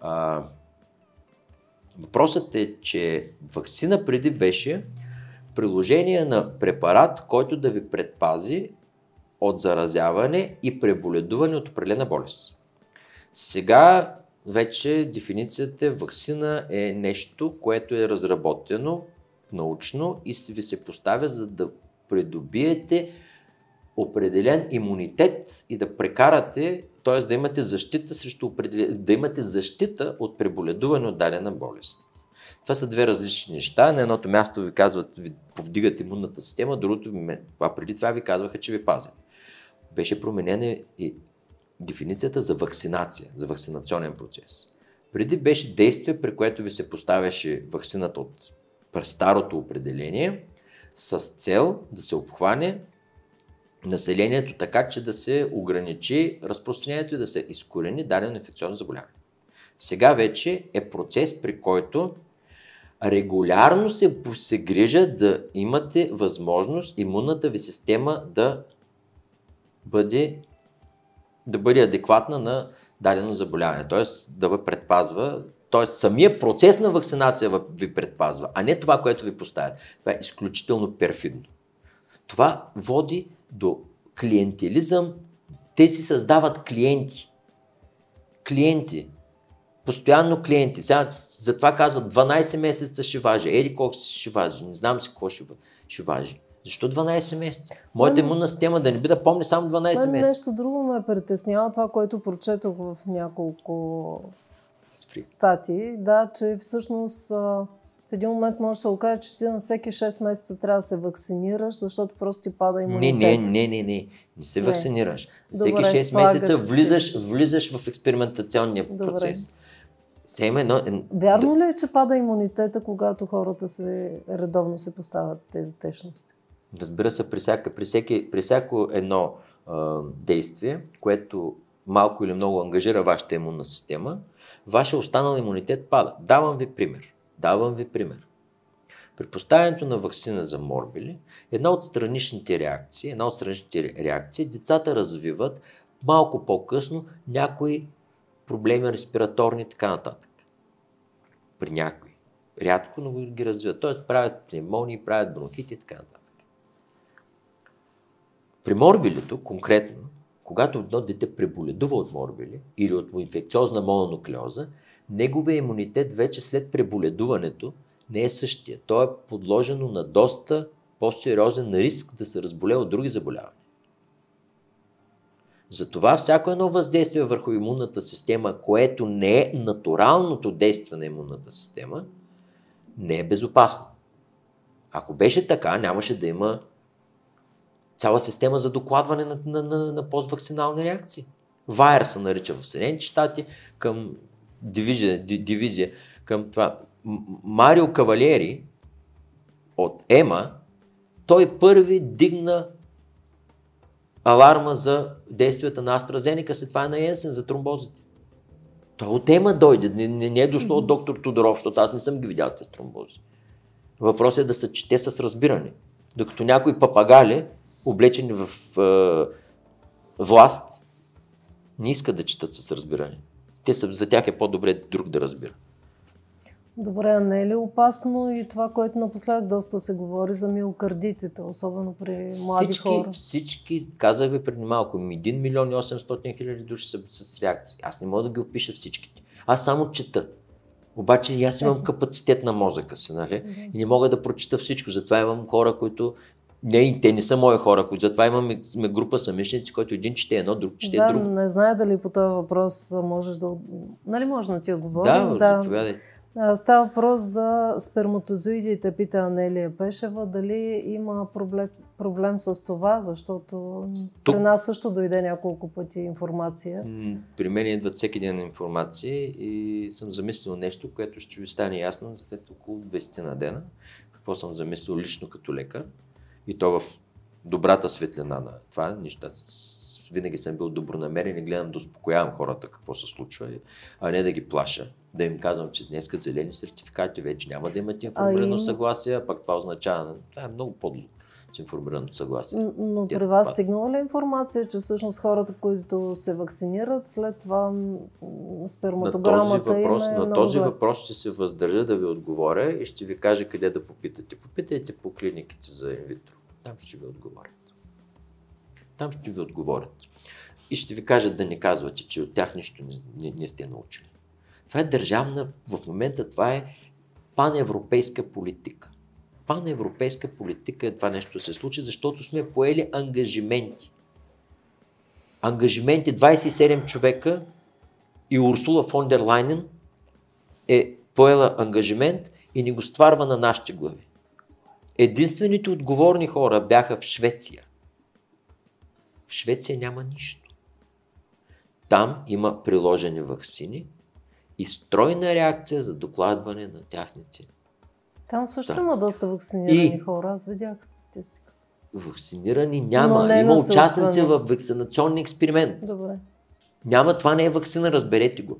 А, въпросът е, че вакцина преди беше приложение на препарат, който да ви предпази от заразяване и преболедуване от определена болест. Сега вече дефиницията вакцина е нещо, което е разработено научно и ви се поставя за да придобиете определен имунитет и да прекарате, т.е. да имате защита срещу да имате защита от преболедуване от дадена болест. Това са две различни неща. На едното място ви казват, ви повдигат имунната система, другото, а преди това ви казваха, че ви пазят. Беше променена и дефиницията за вакцинация, за вакцинационен процес. Преди беше действие, при което ви се поставяше вакцината от старото определение с цел да се обхване населението така, че да се ограничи разпространението и да се изкорени дадено инфекциозно заболяване. Сега вече е процес, при който регулярно се, се грижа да имате възможност имунната ви система да бъде, да бъде адекватна на дадено заболяване, т.е. да ви предпазва, т.е. самия процес на вакцинация ви предпазва, а не това, което ви поставят. Това е изключително перфидно. Това води до клиентелизъм, те си създават клиенти. Клиенти. Постоянно клиенти. Сега затова казват 12 месеца ще важи. Ели колко ще важи. Не знам си какво ще, ще важи. Защо 12 месеца? Моята имунна система да не би да помни само 12 месеца. Нещо друго ме притеснява, това, което прочетох в няколко статии, да, че всъщност в един момент може да се окаже, че ти на всеки 6 месеца трябва да се вакцинираш, защото просто ти пада Не, имунитет. не, не, не, не. Не се Не. вакцинираш. Всеки Добре, 6 слагаш месеца влизаш, влизаш в експериментационния Добре. процес. Все има едно, Вярно ли е, че пада имунитета, когато хората се редовно се поставят тези течности? Разбира се, при, всяка, при, всеки, при всяко едно а, действие, което малко или много ангажира вашата имунна система, вашия останал имунитет пада. Давам ви пример. Давам ви пример. При поставянето на вакцина за морбили, една от страничните реакции, една от страничните реакции, децата развиват малко по-късно някои проблеми респираторни и така нататък. При някои. Рядко, но ги развиват. Тоест правят пневмонии, правят бронхити и така нататък. При морбилито, конкретно, когато едно дете преболедува от морбили или от инфекциозна мононуклеоза, неговия имунитет вече след преболедуването не е същия. Той е подложено на доста по-сериозен риск да се разболее от други заболявания. Затова всяко едно въздействие върху имунната система, което не е натуралното действие на имунната система, не е безопасно. Ако беше така, нямаше да има цяла система за докладване на, на, на, на поствакцинални реакции. ВАЕР се нарича в Съединените щати към дивизия, ди- дивизия към това. Марио Кавалери от ЕМА, той първи дигна аларма за действията на AstraZeneca, след това е на Енсен за тромбозите. Той от ЕМА дойде, не, не, не е дошло от доктор Тодоров, защото аз не съм ги видял тези тромбози. Въпросът е да се чете с разбиране. Докато някои папагали, облечени в е, власт, не искат да четат с разбиране. Те са, за тях е по-добре друг да разбира. Добре, а не е ли опасно и това, което напоследък доста се говори за миокардитите, особено при млади всички, хора? всички, казах ви преди малко, 1 милион и 800 хиляди души са с реакции. Аз не мога да ги опиша всичките. Аз само чета. Обаче и аз имам капацитет на мозъка си, нали? И не мога да прочита всичко. Затова имам хора, които не, и те не са мои хора, затова имаме сме група самишници, който един чете едно, друг чете да, друго. не знае дали по този въпрос можеш да... Нали може да ти отговорим? Да, заповядай. А, Става въпрос за сперматозоидите, пита Анелия Пешева, дали има проблем, проблем с това, защото Тук- при нас също дойде няколко пъти информация. При мен идват всеки ден информации и съм замислил нещо, което ще ви стане ясно след около 20 на дена. Какво съм замислил лично като лекар и то в добрата светлина на това. С- винаги съм бил добронамерен и гледам да успокоявам хората какво се случва, а не да ги плаша. Да им казвам, че днеска зелени сертификати вече няма да имат информирано им- съгласие, а пък това означава, това е много подло с информираното съгласие. Но Те при вас стигнала ли информация, че всъщност хората, които се вакцинират, след това м, На този сперматограмата въпрос, им е на този въпрос ще се въздържа да ви отговоря и ще ви кажа къде да попитате. Попитайте по клиниките за инвитро. Там ще ви отговорят. Там ще ви отговорят. И ще ви кажат да не казвате, че от тях нищо не, не, не сте научили. Това е държавна, в момента това е паневропейска политика. Паневропейска политика е това нещо се случи, защото сме поели ангажименти. Ангажименти 27 човека и Урсула фон дер Лайнен е поела ангажимент и ни го стварва на нашите глави. Единствените отговорни хора бяха в Швеция. В Швеция няма нищо. Там има приложени вакцини и стройна реакция за докладване на тяхните. Там също Да. има доста вакцинирани И- хора, аз видях статистика. Вакцинирани няма. не има участници в вакцинационни експеримент. Добре. Няма, това не е вакцина, разберете го.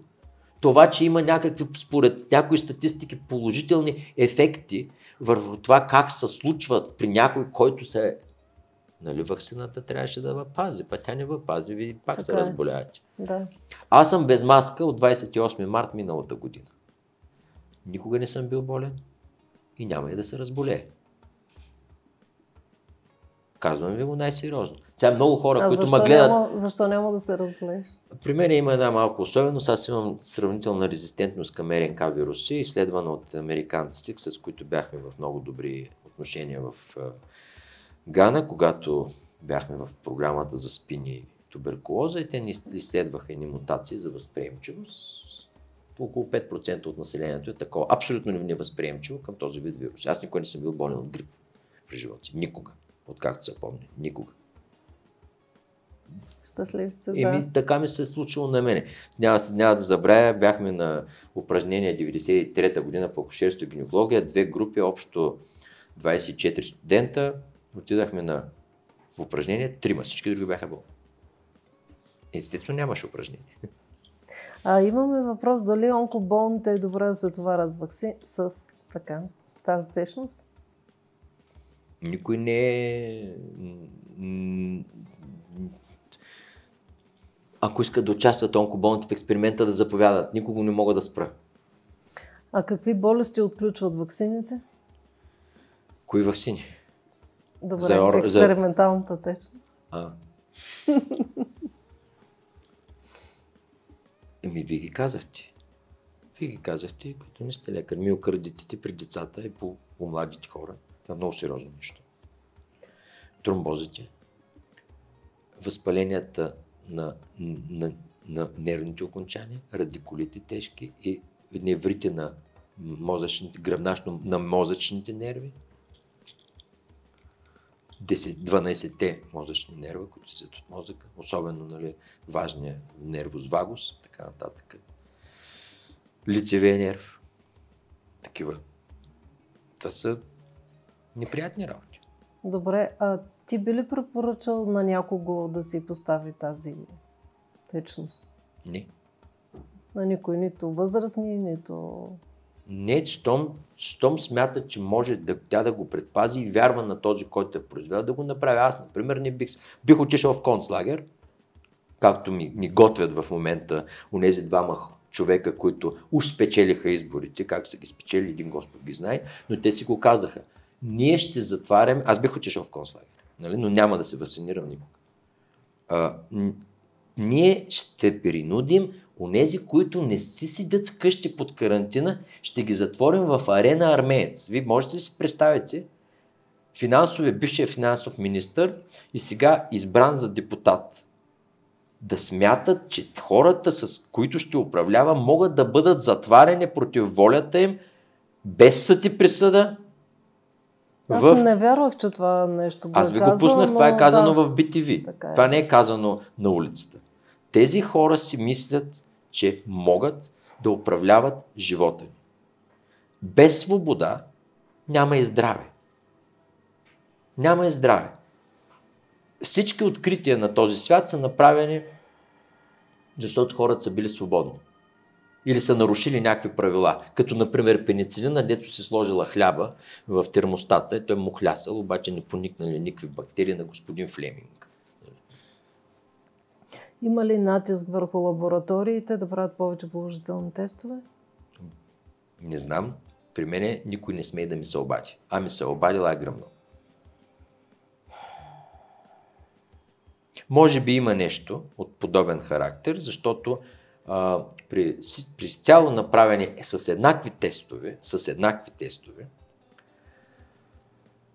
Това, че има някакви, според някои статистики, положителни ефекти върху това как се случват при някой, който се... Нали, вакцината трябваше да въпази, па тя не въпази, ви пак се Така е. разболявате. Да. Аз съм без маска от 28 март миналата година. Никога не съм бил болен и няма и да се разболее. Казвам ви го най-сериозно. Сега много хора, А които ме гледат, няма, защо няма да се разболееш? при мен има една малка особеност. Аз имам сравнителна резистентност към РНК вируси, изследвана от американците, с които бяхме в много добри отношения в Гана, когато бяхме в програмата за спини и туберкулоза и те ни изследваха едни мутации за възприемчивост. около 5% от населението е такова. Абсолютно невъзприемчиво към този вид вирус. Аз никога не съм бил болен от грип при живота си. Никога. Откакто се помня. Никога. Щастливца, да. Еми, така ми се е случило на мене. Няма, няма да забравя, бяхме на упражнение 93-та година по акушерство и гинекология, две групи, общо 24 студента. Отидахме на упражнение, трима, всички други бяха болни. Естествено нямаше упражнение. А имаме въпрос дали онкоболните е добре да се товарят с вакци... с така, тази течност? Никой не е... Ако искат да участват онкоболните в експеримента, да заповядат. Никого не мога да спра. А какви болести отключват вакцините? Кои вакцини? Добре, за, ор... експерименталната течност. А. Еми, вие ги казахте. Вие ги казахте, които не сте лекар. Миокардитите при децата и по, по младите хора. Това е много сериозно нещо. Тромбозите, възпаленията на, на, на нервните окончания, радикулите тежки и неврите на мозъчните, гръбначно на мозъчните нерви, 12-те мозъчни нерва, които са от мозъка, особено нали, важния нервус вагус, така нататък. Лицевия нерв, такива. Това са неприятни работи. Добре, а ти би ли препоръчал на някого да си постави тази течност? Не. На никой, нито възрастни, нито... Не, щом, щом смята, че може да, тя да го предпази и вярва на този, който е произвел, да го направи. Аз, например, не бих, бих отишъл в концлагер, както ми, ми готвят в момента у нези двама човека, които уж спечелиха изборите, как са ги спечели, един Господ ги знае, но те си го казаха. Ние ще затваряме, аз бих отишъл в концлагер, нали? но няма да се вакцинирам никога. А, ние ще принудим Онези, които не си седят вкъщи под карантина, ще ги затворим в арена армеец. Вие можете ли си представите финансовия, бившия финансов министр и сега избран за депутат да смятат, че хората, с които ще управлява, могат да бъдат затварени против волята им, без съд и присъда. Аз в... не вярвах, че това нещо го Аз ви го пуснах, но... това е казано да. в BTV. Така е. Това не е казано на улицата. Тези хора си мислят, че могат да управляват живота ни. Без свобода няма и здраве. Няма и здраве. Всички открития на този свят са направени, защото хората са били свободни. Или са нарушили някакви правила. Като, например, пеницилина, дето си сложила хляба в термостата и той му хлясал, обаче не поникнали никакви бактерии на господин Флеминг. Има ли натиск върху лабораториите да правят повече положителни тестове? Не знам. При мене никой не смее да ми се обади. А ми се обадила е гръмно. Може би има нещо от подобен характер, защото а, при, при цяло направени с еднакви тестове, с еднакви тестове,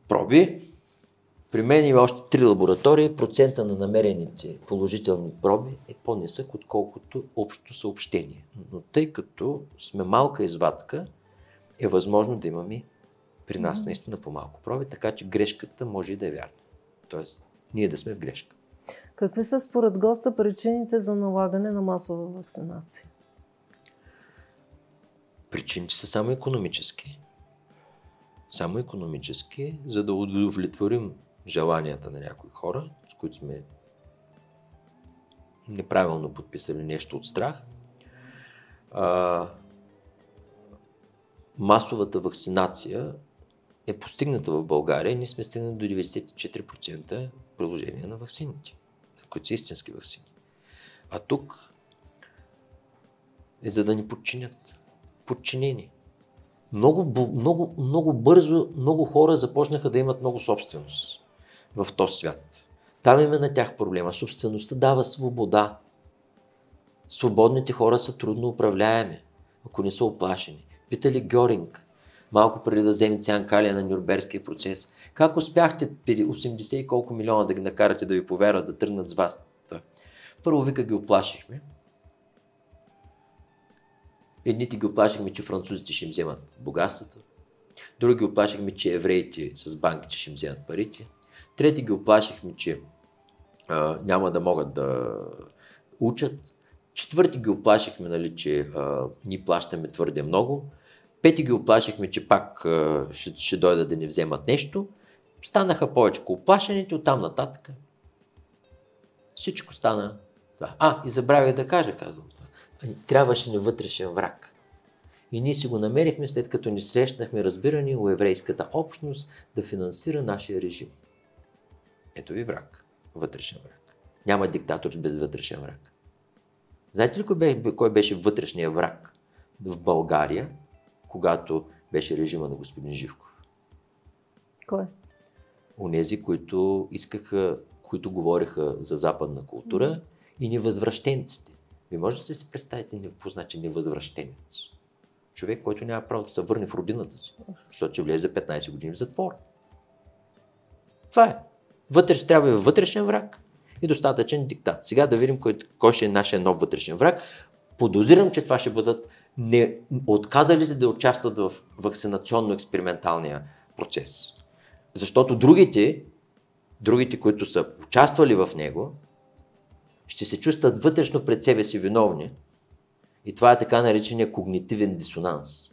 проби, при мен има още три лаборатории, процента на намерените положителни проби е по-нисък, отколкото общо съобщение. Но тъй като сме малка извадка, е възможно да имаме при нас наистина по-малко проби, така че грешката може и да е вярна. Тоест, ние да сме в грешка. Какви са според госта причините за налагане на масова вакцинация? Причините са само економически. Само економически, за да удовлетворим желанията на някои хора, с които сме неправилно подписали нещо от страх. А, масовата вакцинация е постигната в България. Ние сме стигнали до 94% приложение на вакцините, които са истински вакцини. А тук е за да ни подчинят. Подчинени. Много, много, много бързо много хора започнаха да имат много собственост в този свят. Там има на тях проблема. Собствеността дава свобода. Свободните хора са трудно управляеми, ако не са оплашени. Питали Гьоринг, малко преди да вземе Цянкалия на Нюрнбергския процес. Как успяхте 80 и колко милиона да ги накарате да ви повярват, да тръгнат с вас? Първо вика ги оплашихме. Едните ги оплашихме, че французите ще им вземат богатството. Други ги оплашихме, че евреите с банките ще им вземат парите. Трети ги оплашихме, че а, няма да могат да учат. Четвърти ги оплашихме, нали, че а, ни плащаме твърде много. Пети ги оплашихме, че пак а, ще, ще дойдат да ни вземат нещо. Станаха повече оплашените, оттам нататък. Всичко стана. Да. А, и забравях да кажа, казвам. Трябваше ни вътрешен враг. И ние си го намерихме след като ни срещнахме разбирани у еврейската общност да финансира нашия режим. Ето ви враг. Вътрешен враг. Няма диктатор без вътрешен враг. Знаете ли кой беше, кой беше вътрешния враг в България, когато беше режима на господин Живков? Кой? Онези, които искаха, които говореха за западна култура mm-hmm. и невъзвръщенците. Ви можете да си представите какво значи невъзвръщенец? Човек, който няма право да се върне в родината си, защото ще влезе 15 години в затвор. Това е. Вътре трябва да е вътрешен враг и достатъчен диктат. Сега да видим кой, кой ще е нашия нов вътрешен враг. Подозирам, че това ще бъдат не, отказалите да участват в вакцинационно-експерименталния процес. Защото другите, другите, които са участвали в него, ще се чувстват вътрешно пред себе си виновни. И това е така наречения когнитивен дисонанс.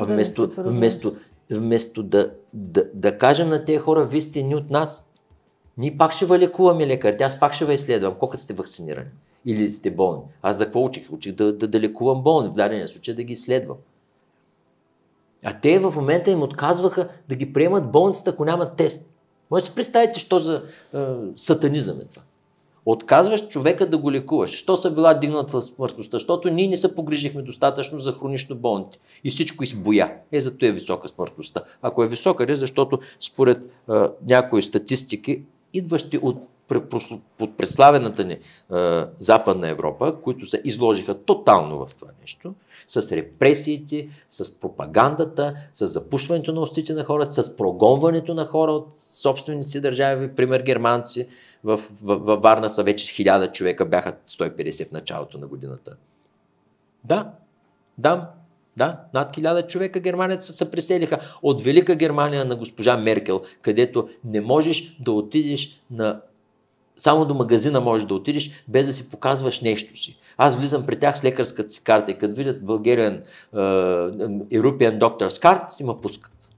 Вместо, вместо, вместо да, да, да кажем на тези хора, вие сте ни от нас, ние пак ще ви лекуваме лекарите, аз пак ще ви изследвам, колко сте вакцинирани или сте болни. Аз за какво учих? Учих да, да, да лекувам болни, в дадения случай да ги изследвам. А те в момента им отказваха да ги приемат болницата, ако нямат тест. Може да си представите, що за е, сатанизъм е това. Отказваш човека да го лекуваш. Що са била дигната смъртността? Защото ние не се погрижихме достатъчно за хронично болните. И всичко избоя. Е, зато е висока смъртността. Ако е висока, е защото според е, някои статистики, идващи от под предславената ни е, Западна Европа, които се изложиха тотално в това нещо, с репресиите, с пропагандата, с запушването на устите на хората, с прогонването на хора от собствените си държави, пример германци, в, в, в Варна са вече хиляда човека, бяха 150 в началото на годината. Да, да, да, над хиляда човека германеца се преселиха от Велика Германия на госпожа Меркел, където не можеш да отидеш на само до магазина можеш да отидеш, без да си показваш нещо си. Аз влизам при тях с лекарската си карта и като видят uh, European Doctor's Card, си ме пускат.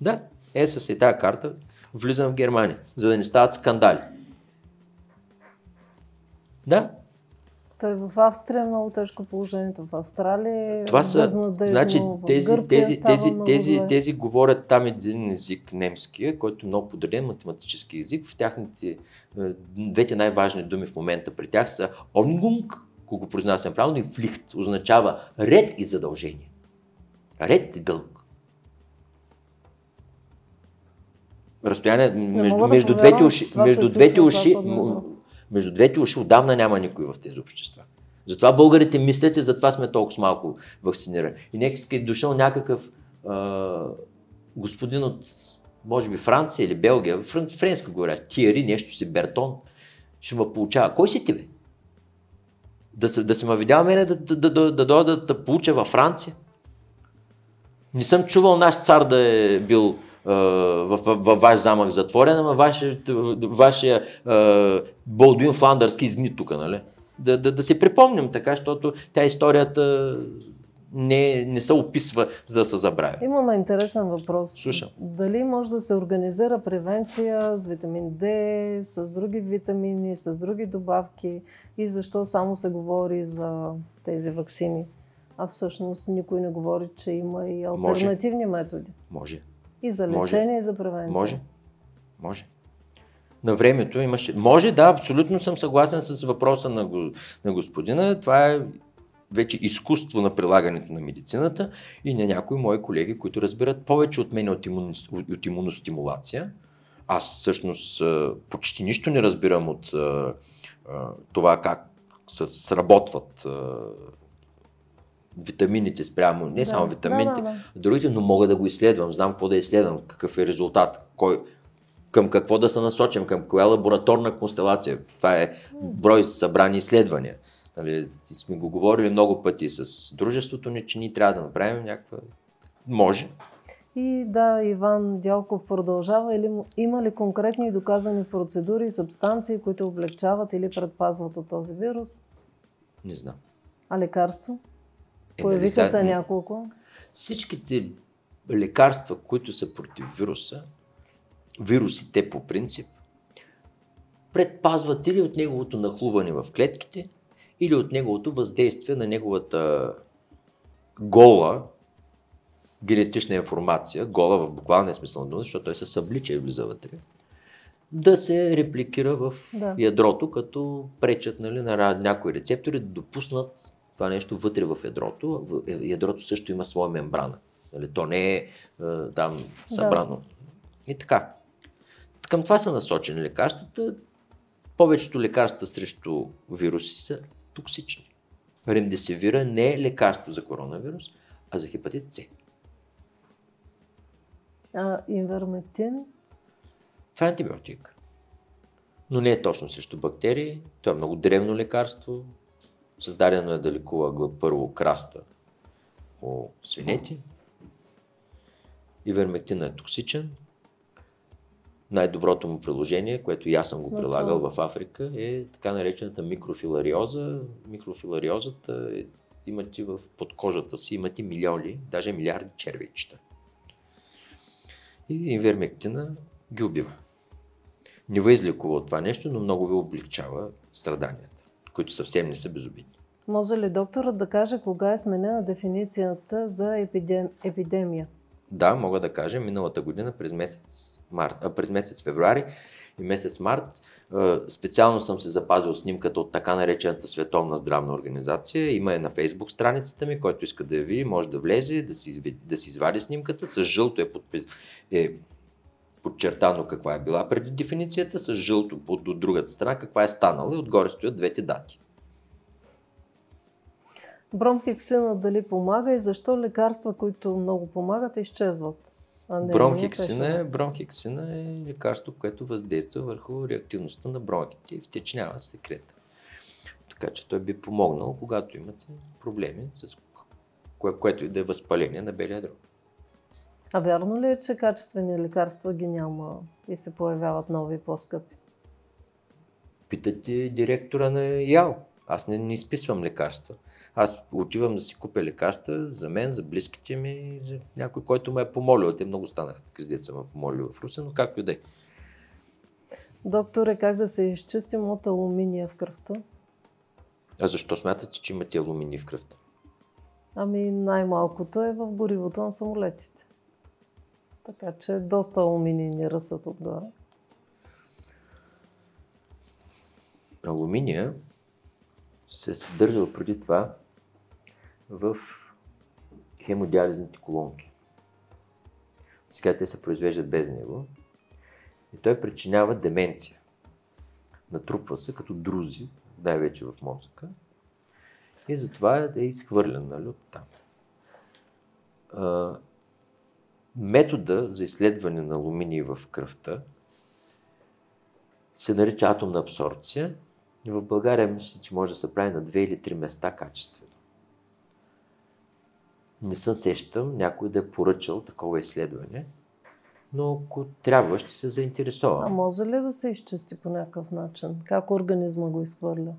Да, е с и тази карта влизам в Германия, за да не стават скандали. Да. Той в Австрия е много тежко положението. В Австралия е Това са, значи, тези, тези, тези, тези, тези говорят там един език, немския, който е много подреден математически език. В тяхните, е, двете най-важни думи в момента при тях са онгунг, ако го произнасям правилно, и флихт, означава ред и задължение. Ред и дълг. Разстояние между, между да двете уши, между двете уши, между двете уши отдавна няма никой в тези общества. Затова българите мислят и затова сме толкова малко вакцинирани. И нека е дошъл някакъв а, господин от, може би, Франция или Белгия, френ, френски говоря, Тиери, нещо си, Бертон, ще ме получава. Кой си ти, бе? Да, се, да се ме видял мене да, да, да, да, да дойда да, да получа във Франция? Не съм чувал наш цар да е бил във в, в ваш замък затворен, ама вашия, Болдуин Фландърски изгни тук, нали? Да, да, да се припомним така, защото тя историята не, не се описва, за да се забравя. Имаме интересен въпрос. Слушам. Дали може да се организира превенция с витамин D, с други витамини, с други добавки и защо само се говори за тези вакцини? А всъщност никой не говори, че има и альтернативни може. методи. Може. И за лечение, може. и за превенция. Може. Може. На времето имаше. Може, да, абсолютно съм съгласен с въпроса на, го, на господина. Това е вече изкуство на прилагането на медицината и на някои мои колеги, които разбират повече от мен от, имун, от имуностимулация. Аз всъщност почти нищо не разбирам от това как се сработват витамините спрямо, не да, само витамините, да, да, да. другите, но мога да го изследвам, знам какво да изследвам, какъв е резултат, кой, към какво да се насочим, към коя лабораторна констелация. Това е брой събрани изследвания. Нали, сме го говорили много пъти с дружеството ни, че ние трябва да направим някаква... Може. И да, Иван Дялков продължава. Или, има ли конкретни доказани процедури и субстанции, които облегчават или предпазват от този вирус? Не знам. А лекарство? Е, Появиха нали, се няколко. Всичките лекарства, които са против вируса, вирусите по принцип, предпазват или от неговото нахлуване в клетките, или от неговото въздействие на неговата гола генетична информация, гола в буквалния смисъл на дума, защото той се съблича и влиза вътре, да се репликира в да. ядрото, като пречат нали, на някои рецептори да допуснат това нещо вътре в ядрото. Ядрото също има своя мембрана. Нали, то не е, е там събрано. Да. И така. Към това са насочени лекарствата. Повечето лекарства срещу вируси са токсични. Ремдесивира не е лекарство за коронавирус, а за хепатит С. А инвермектин? Това е антибиотик. Но не е точно срещу бактерии. То е много древно лекарство. Създадено е да лекува първо краста по свинети. Ивермектин е токсичен. Най-доброто му приложение, което и аз съм го прилагал в Африка, е така наречената микрофилариоза. Микрофилариозата е, имате в подкожата си, имате милиони, даже милиарди червейчета. И инвермектина ги убива. Не ви излекува от това нещо, но много ви облегчава страданията, които съвсем не са безобидни. Може ли докторът да каже кога е сменена дефиницията за епидем... епидемия? Да, мога да кажа. Миналата година през месец, март, а, през месец февруари и месец март специално съм се запазил снимката от така наречената Световна здравна организация. Има е на фейсбук страницата ми, който иска да я види, може да влезе, да си, да си извади снимката. С жълто е, подпи... е подчертано каква е била преди дефиницията, с жълто от, другата страна каква е станала и отгоре стоят двете дати. Бромхексина дали помага и защо лекарства, които много помагат, изчезват? Бронхексина, е, бронхексина е лекарство, което въздейства върху реактивността на бронхите и втечнява секрета. Така че той би помогнал, когато имате проблеми, с кое, което и да е възпаление на белия дроб. А вярно ли е, че качествени лекарства ги няма и се появяват нови по-скъпи? Питате директора на ЯЛ. Аз не, не изписвам лекарства. Аз отивам да си купя лекарства за мен, за близките ми, за някой, който ме е помолил. Те много станаха така с деца ме помолил в Русе, но както и да е. Докторе, как да се изчистим от алуминия в кръвта? А защо смятате, че имате алуминий в кръвта? Ами най-малкото е в горивото на самолетите. Така че доста алуминий ни ръсат отгоре. Алуминия се е съдържал преди това в хемодиализните колонки. Сега те се произвеждат без него. И той причинява деменция. Натрупва се като друзи, най-вече в мозъка. И затова е изхвърлен нали, от там. Метода за изследване на алуминий в кръвта се нарича атомна абсорбция. И в България мисля, че може да се прави на две или три места качествено не съм сещам някой да е поръчал такова изследване, но ако трябва, ще се заинтересува. А може ли да се изчисти по някакъв начин? Как организма го изхвърля?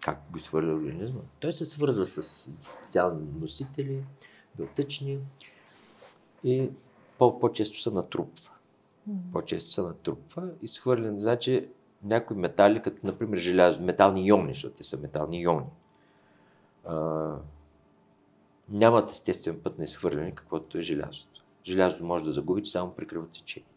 Как го изхвърля организма? Той се свързва с специални носители, белтъчни и по-често се натрупва. По-често се натрупва и свърля. Значи някои метали, като например желязо, метални иони, защото те са метални иони нямат естествен път на изхвърляне, каквото е желязото. Желязото може да загубите само при кръвотечение.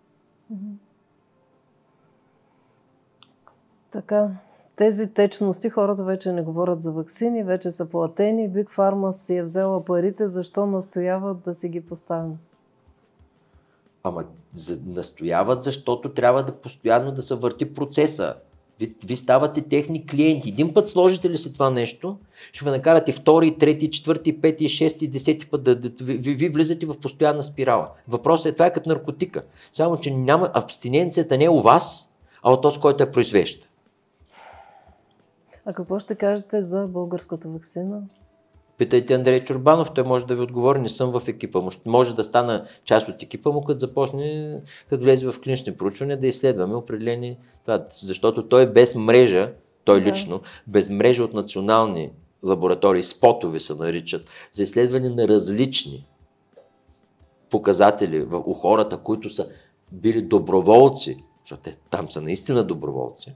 Така, тези течности хората вече не говорят за вакцини, вече са платени. Биг Фарма си е взела парите, защо настояват да си ги поставим? Ама за, настояват, защото трябва да постоянно да се върти процеса. Ви, ви ставате техни клиенти. Един път сложите ли си това нещо, ще ви накарате втори, трети, четвърти, пети, шести, десети път да, да ви, ви влизате в постоянна спирала. Въпросът е, това е като наркотика. Само, че няма, абстиненцията не е у вас, а от този, който я произвежда. А какво ще кажете за българската вакцина? Питайте Андрей Чурбанов, той може да ви отговори, не съм в екипа му. Може да стана част от екипа му, като започне, като влезе в клинични проучвания, да изследваме определени това. Защото той без мрежа, той лично, без мрежа от национални лаборатории, спотове се наричат, за изследване на различни показатели у хората, които са били доброволци, защото те там са наистина доброволци,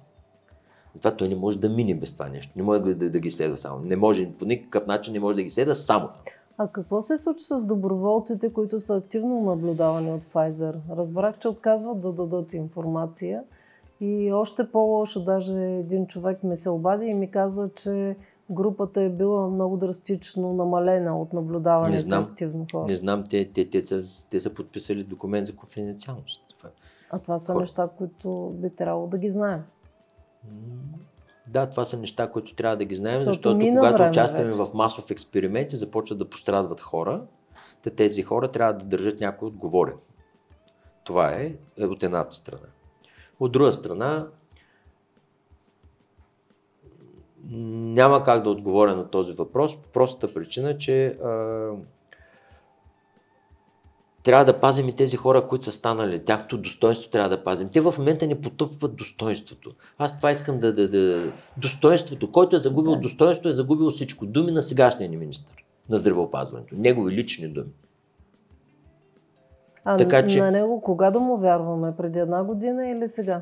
това той не може да мине без това нещо. Не може да, да ги следва само. Не може, по никакъв начин не може да ги следва само там. А какво се случи с доброволците, които са активно наблюдавани от Pfizer? Разбрах, че отказват да дадат информация. И още по-лошо, даже един човек ми се обади и ми каза, че групата е била много драстично намалена от наблюдаването знам, активно хора. Не знам, те, те, те, са, те са подписали документ за конфиденциалност. А това са хора. неща, които би трябвало да ги знаем. Да, това са неща, които трябва да ги знаем, защото, защото когато време, участваме вече. в масов експеримент и започват да пострадват хора, те тези хора трябва да държат някой отговорен. Това е, е от едната страна. От друга страна, няма как да отговоря на този въпрос, простата причина, че а, трябва да пазим и тези хора, които са станали. Тяхното достоинство трябва да пазим. Те в момента не потъпват достоинството. Аз това искам да... да, да... Достоинството. Който е загубил достоинство, е загубил всичко. Думи на сегашния ни министр на здравеопазването. Негови лични думи. А така, че... на него кога да му вярваме? Преди една година или сега?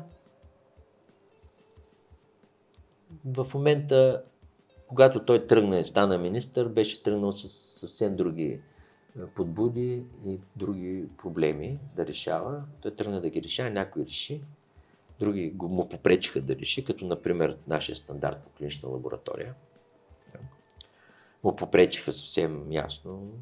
В момента, когато той тръгна и стана министър, беше тръгнал с съвсем други подбуди и други проблеми да решава. Той тръгна да ги решава, някой реши, други му попречиха да реши, като например нашия стандарт по клинична лаборатория. Му попречиха съвсем ясно,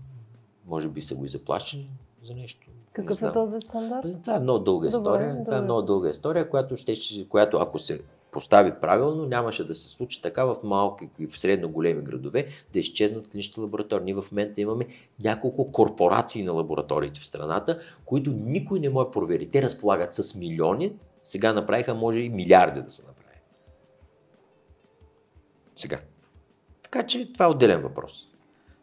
може би са го и заплашили за нещо. Какъв е този стандарт? Това е много дълга добре, история. Добре. Това е много дълга история, която, ще, която ако се постави правилно, нямаше да се случи така в малки и в средно големи градове да изчезнат клиничните лаборатории. Ние в момента имаме няколко корпорации на лабораториите в страната, които никой не може провери. Те разполагат с милиони, сега направиха може и милиарди да се направи. Сега. Така че това е отделен въпрос.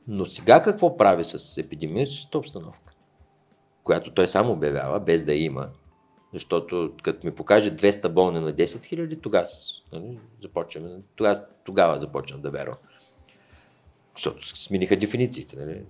Но сега какво прави с епидемиологичната обстановка, която той само обявява, без да има, защото като ми покаже 200 болни на 10 хиляди, тогава, нали, започваме, тогава, тогава започвам да вярвам. Защото смениха дефинициите, нали?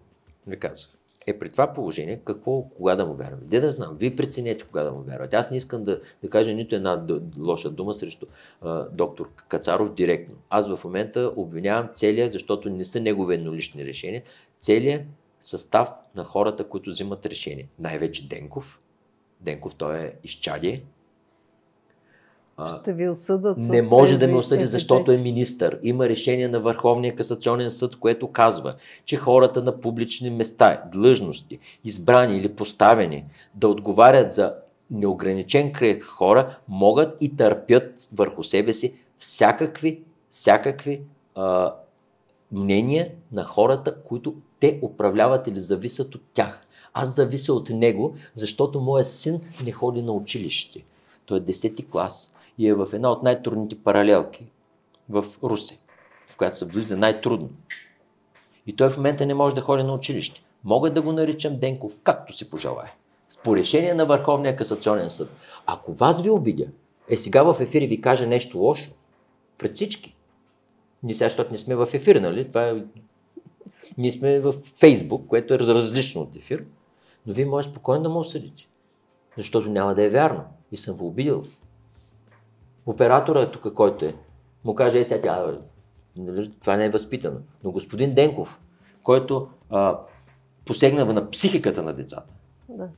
Не казах. Е, при това положение, какво, кога да му вярваме? Де да знам, вие преценете кога да му вярвате. Аз не искам да, да кажа нито една лоша дума срещу а, доктор Кацаров директно. Аз в момента обвинявам целия, защото не са негови еднолични решения, целият състав на хората, които взимат решение. Най-вече Денков, Денков, той е изчадие. Ще ви осъдат. Не може да ме осъди, защото е министър. Има решение на Върховния касационен съд, което казва, че хората на публични места, длъжности, избрани или поставени, да отговарят за неограничен кръг хора, могат и търпят върху себе си всякакви, всякакви а, мнения на хората, които те управляват или зависят от тях. Аз завися от него, защото моят син не ходи на училище. Той е 10 клас и е в една от най-трудните паралелки в Русе, в която се влиза най-трудно. И той в момента не може да ходи на училище. Мога да го наричам Денков, както си пожелая. По решение на Върховния касационен съд. Ако вас ви обидя, е сега в ефир и ви кажа нещо лошо, пред всички. Ние сега, защото не сме в ефир, нали? Това е... Ние сме в Фейсбук, което е различно от ефир. Но вие може спокойно да му осъдите. Защото няма да е вярно. И съм го обидил. Оператора е тук, който е. Му каже, е сега тя, нали, това не е възпитано. Но господин Денков, който а, посегна на психиката на децата, да,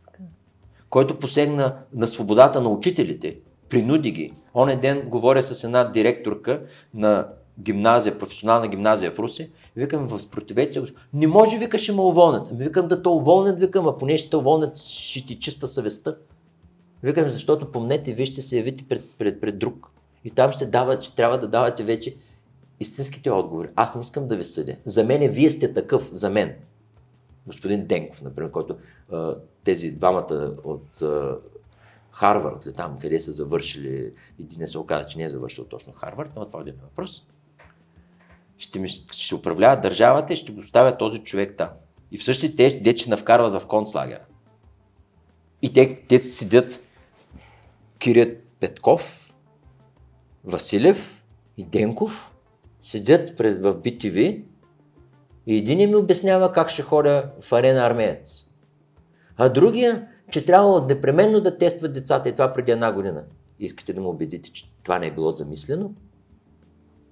който посегна на свободата на учителите, принуди ги. Оне ден говоря с една директорка на гимназия, професионална гимназия в Руси, викам в противеция, не може, вика, ще ме уволнят. Ами викам да те уволнят, викам, а поне ще те уволнят, ще ти чиста съвестта. Викам, защото помнете, вие ще се явите пред, пред, пред друг. И там ще, дават, ще трябва да давате вече истинските отговори. Аз не искам да ви съдя. За мен вие сте такъв, за мен. Господин Денков, например, който тези двамата от Харвард, ли там, къде са завършили, един не се оказа, че не е завършил точно Харвард, но това е един въпрос ще, ми, ще управляват държавата и ще го оставя този човек там. И в същите те, че навкарват в концлагера. И те, те седят Кирият Петков, Василев и Денков, седят пред, в BTV и един ми обяснява как ще ходя в арена армеец. А другия, че трябва непременно да тестват децата и това преди една година. Искате да му убедите, че това не е било замислено?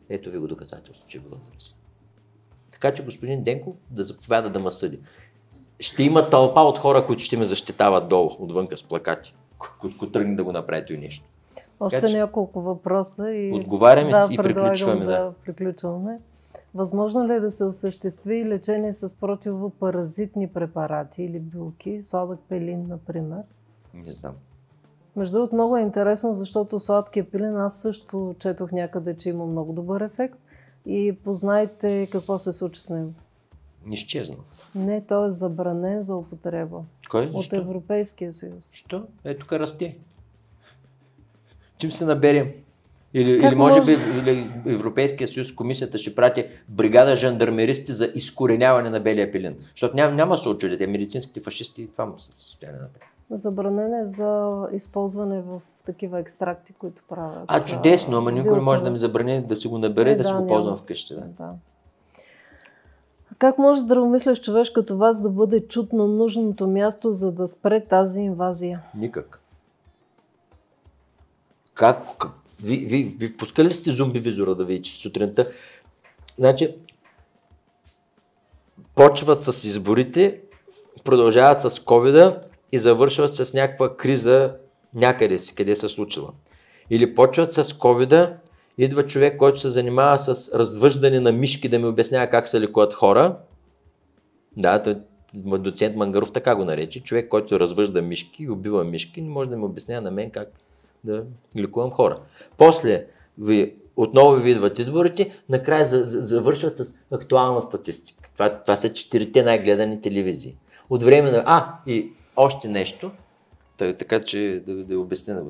Ето ви го доказателство, че е било замислено. Така че господин Денков да заповяда да ме съди. Ще има тълпа от хора, които ще ме защитават долу, отвънка с плакати, които тръгне да го направят и нещо. Още така, няколко въпроса и отговаряме да, и приключваме. Да, да, приключваме. Възможно ли е да се осъществи лечение с противопаразитни препарати или билки, сладък пелин, например? Не знам. Между другото, много е интересно, защото сладкия пилен аз също четох някъде, че има много добър ефект. И познайте какво се случи с него. Изчезна. Не, той е забранен за употреба. Кой? От Защо? Европейския съюз. Що? Е, тук расте. Чим се наберем? Или, или може, може би или Европейския съюз, комисията ще прати бригада жандармеристи за изкореняване на белия пилен. Защото няма, няма се очудят. Медицинските фашисти това му се състояние на Забранен е за използване в такива екстракти, които правят. А, чудесно, ама никой не може да ми забрани да си го набере и да, да си го ползвам вкъщи. Да. да. Как може здравомислящ човек като вас да бъде чут на нужното място, за да спре тази инвазия? Никак. Как? как? Ви, ви, ви пускали сте зомби визора да видите сутринта? Значи, почват с изборите, продължават с ковида и завършват с някаква криза някъде си, къде се случила. Или почват с ковида, идва човек, който се занимава с развъждане на мишки да ми обяснява как се лекуват хора. Да, доцент Мангаров така го нарече. Човек, който развъжда мишки и убива мишки, не може да ми обяснява на мен как да лекувам хора. После ви, отново ви идват изборите, накрая за, за, завършват с актуална статистика. Това, това са четирите най-гледани телевизии. От време на... А, и още нещо, така че да, да обясня.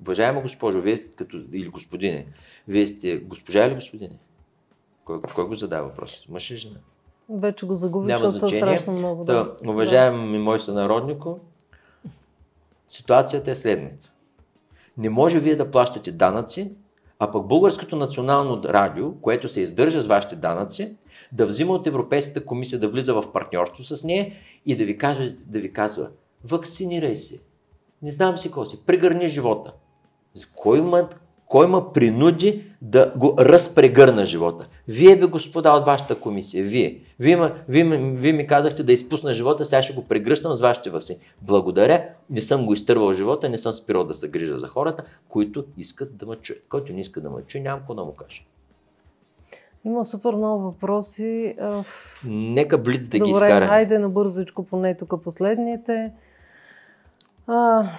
Уважаема госпожо, вие като, или господине, вие сте госпожа или господине? Кой, кой го задава въпрос? Мъж или жена? Вече го загубиш, защото са страшно много. Да. да уважаеми да. мой сънароднико, ситуацията е следната. Не може вие да плащате данъци, а пък Българското национално радио, което се издържа с вашите данъци, да взима от Европейската комисия да влиза в партньорство с нея и да ви, казва, да ви казва, вакцинирай се, не знам си какво си, прегърни живота. Кой ма, кой ма принуди да го разпрегърна живота? Вие бе господа от вашата комисия, вие. Вие, ма, вие, вие ми казахте да изпусна живота, сега ще го прегръщам с вашите вакцини. Благодаря, не съм го изтървал живота, не съм спирал да се грижа за хората, които искат да ме чуят. Който не иска да ме чуе, нямам какво да му кажа. Има супер много въпроси. Нека Блиц да Добре, ги изкара. Добре, хайде набързичко поне тук последните. А,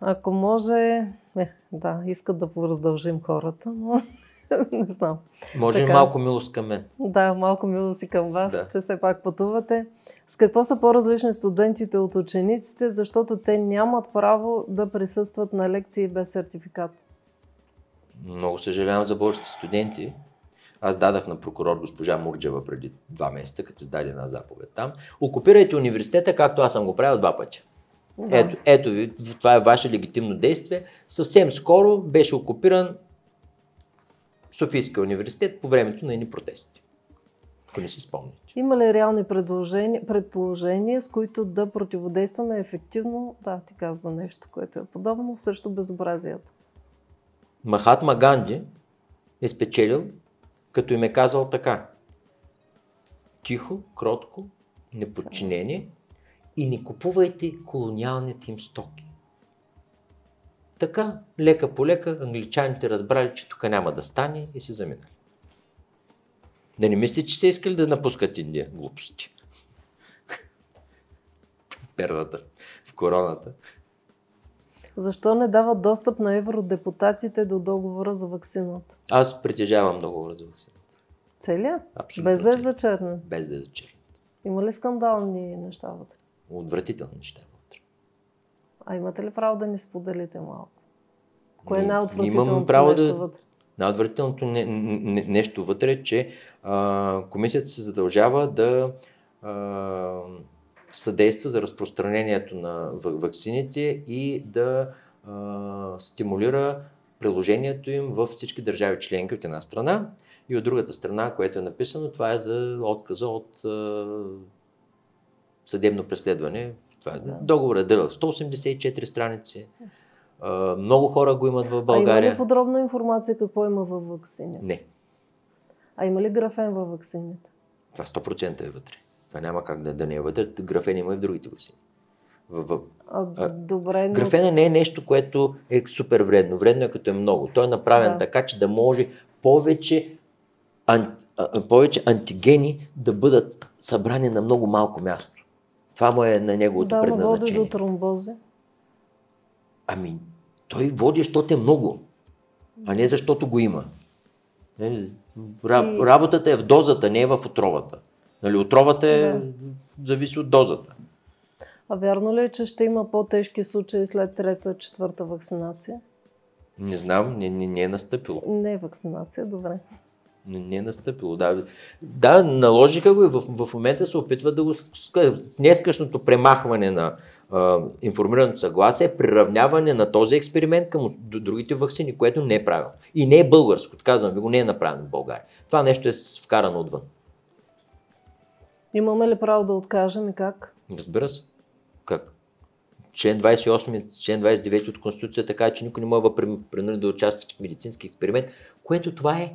ако може, не, да, искат да продължим хората, но [LAUGHS] не знам. Може така. малко милост към мен. Да, малко милост и към вас, да. че все пак пътувате. С какво са по-различни студентите от учениците, защото те нямат право да присъстват на лекции без сертификат? Много съжалявам за българските студенти. Аз дадах на прокурор госпожа Мурджева преди два месеца, като издаде на заповед там. Окупирайте университета, както аз съм го правил два пъти. Да. Ето, ето ви, това е ваше легитимно действие. Съвсем скоро беше окупиран Софийския университет по времето на едни протести. Ако не си спомняте. Има ли реални предложения, предположения, с които да противодействаме ефективно, да, ти каза нещо, което е подобно, срещу безобразията? Махатма Ганди е спечелил, като им е казал така. Тихо, кротко, неподчинение, и не купувайте колониалните им стоки. Така, лека по лека, англичаните разбрали, че тук няма да стане и се заминали. Да не мислите, че са искали да напускат Индия. Глупости. [LAUGHS] Перната в короната. Защо не дават достъп на евродепутатите до договора за вакцината? Аз притежавам договора за вакцината. Целия? Абсолютно. Без да е зачернен? Без да е зачернен. Има ли скандални неща вътре? Отвратителни неща вътре. А имате ли право да ни споделите малко? Кое е най-отвратителното имам право нещо да... вътре? Най-отвратителното не, не, нещо вътре е, че а, комисията се задължава да а, съдейства за разпространението на вакцините и да а, стимулира приложението им във всички държави членки от една страна и от другата страна, което е написано, това е за отказа от а, съдебно преследване. Това е да. договор е дълъг. 184 страници. А, много хора го имат в България. А има ли подробна информация какво има във вакцините? Не. А има ли графен във вакцините? Това 100% е вътре. Това няма как да, да не е вътре. Графен има и в другите вакцини. В, в, а, добре, но... Графена не е нещо, което е супер вредно. Вредно е като е много. Той е направен да. така, че да може повече, ан, а, повече антигени да бъдат събрани на много малко място. Това му е на неговото да, предназначение. Да, води до тромбози. Ами, той води, защото е много, а не защото го има. Работата е в дозата, не е в отровата. Нали, отровата е, да. зависи от дозата. А вярно ли е, че ще има по-тежки случаи след трета, четвърта вакцинация? Не знам, не, не, не е настъпило. Не е вакцинация, добре. Не, не е настъпило, да. Да, наложиха го и в, в момента се опитват да го... С днескашното премахване на а, информираното съгласие, приравняване на този експеримент към другите вакцини, което не е правилно. И не е българско, казвам ви го, не е направено в България. Това нещо е вкарано отвън. Имаме ли право да откажем и как? Разбира се. Как? Член 28, член 29 от Конституцията така, че никой не може да принуди да участва в медицински експеримент, което това е.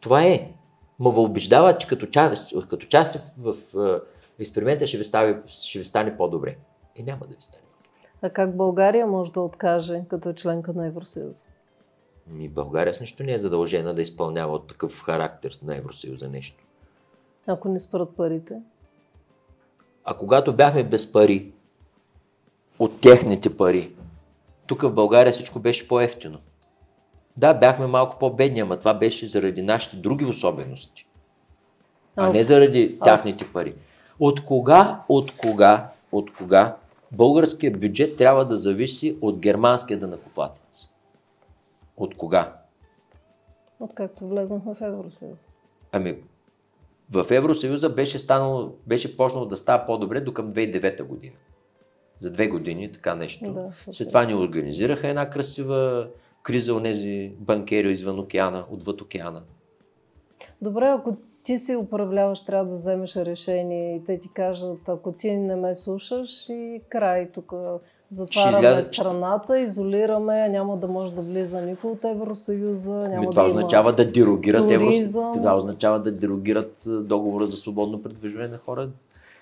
Това е. Ма убеждава, че като, част, като част в, в експеримента ще ви, стави, ще ви стане по-добре. И няма да ви стане. А как България може да откаже като членка на Евросъюза? Ми България с нищо не е задължена да изпълнява от такъв характер на Евросъюза нещо. Ако не спрат парите? А когато бяхме без пари, от техните пари, тук в България всичко беше по-ефтино. Да, бяхме малко по-бедни, ама това беше заради нашите други особености. А, не заради тяхните пари. От кога, от кога, от кога българският бюджет трябва да зависи от германския данакоплатец? От кога? Откакто влезнахме в Евросъюз. Ами, в Евросъюза беше, станало, беше почнало да става по-добре до към 2009 година. За две години така нещо. Да, След това ни организираха една красива криза от тези банкери извън океана, отвъд океана. Добре, ако ти си управляваш, трябва да вземеш решение и те ти кажат, ако ти не ме слушаш и край тук Затваряме изляда... страната, изолираме, няма да може да влиза никой от Евросъюза. Няма това да означава да дерогират Евросъюза. Това означава да дерогират договора за свободно предвижване на хора.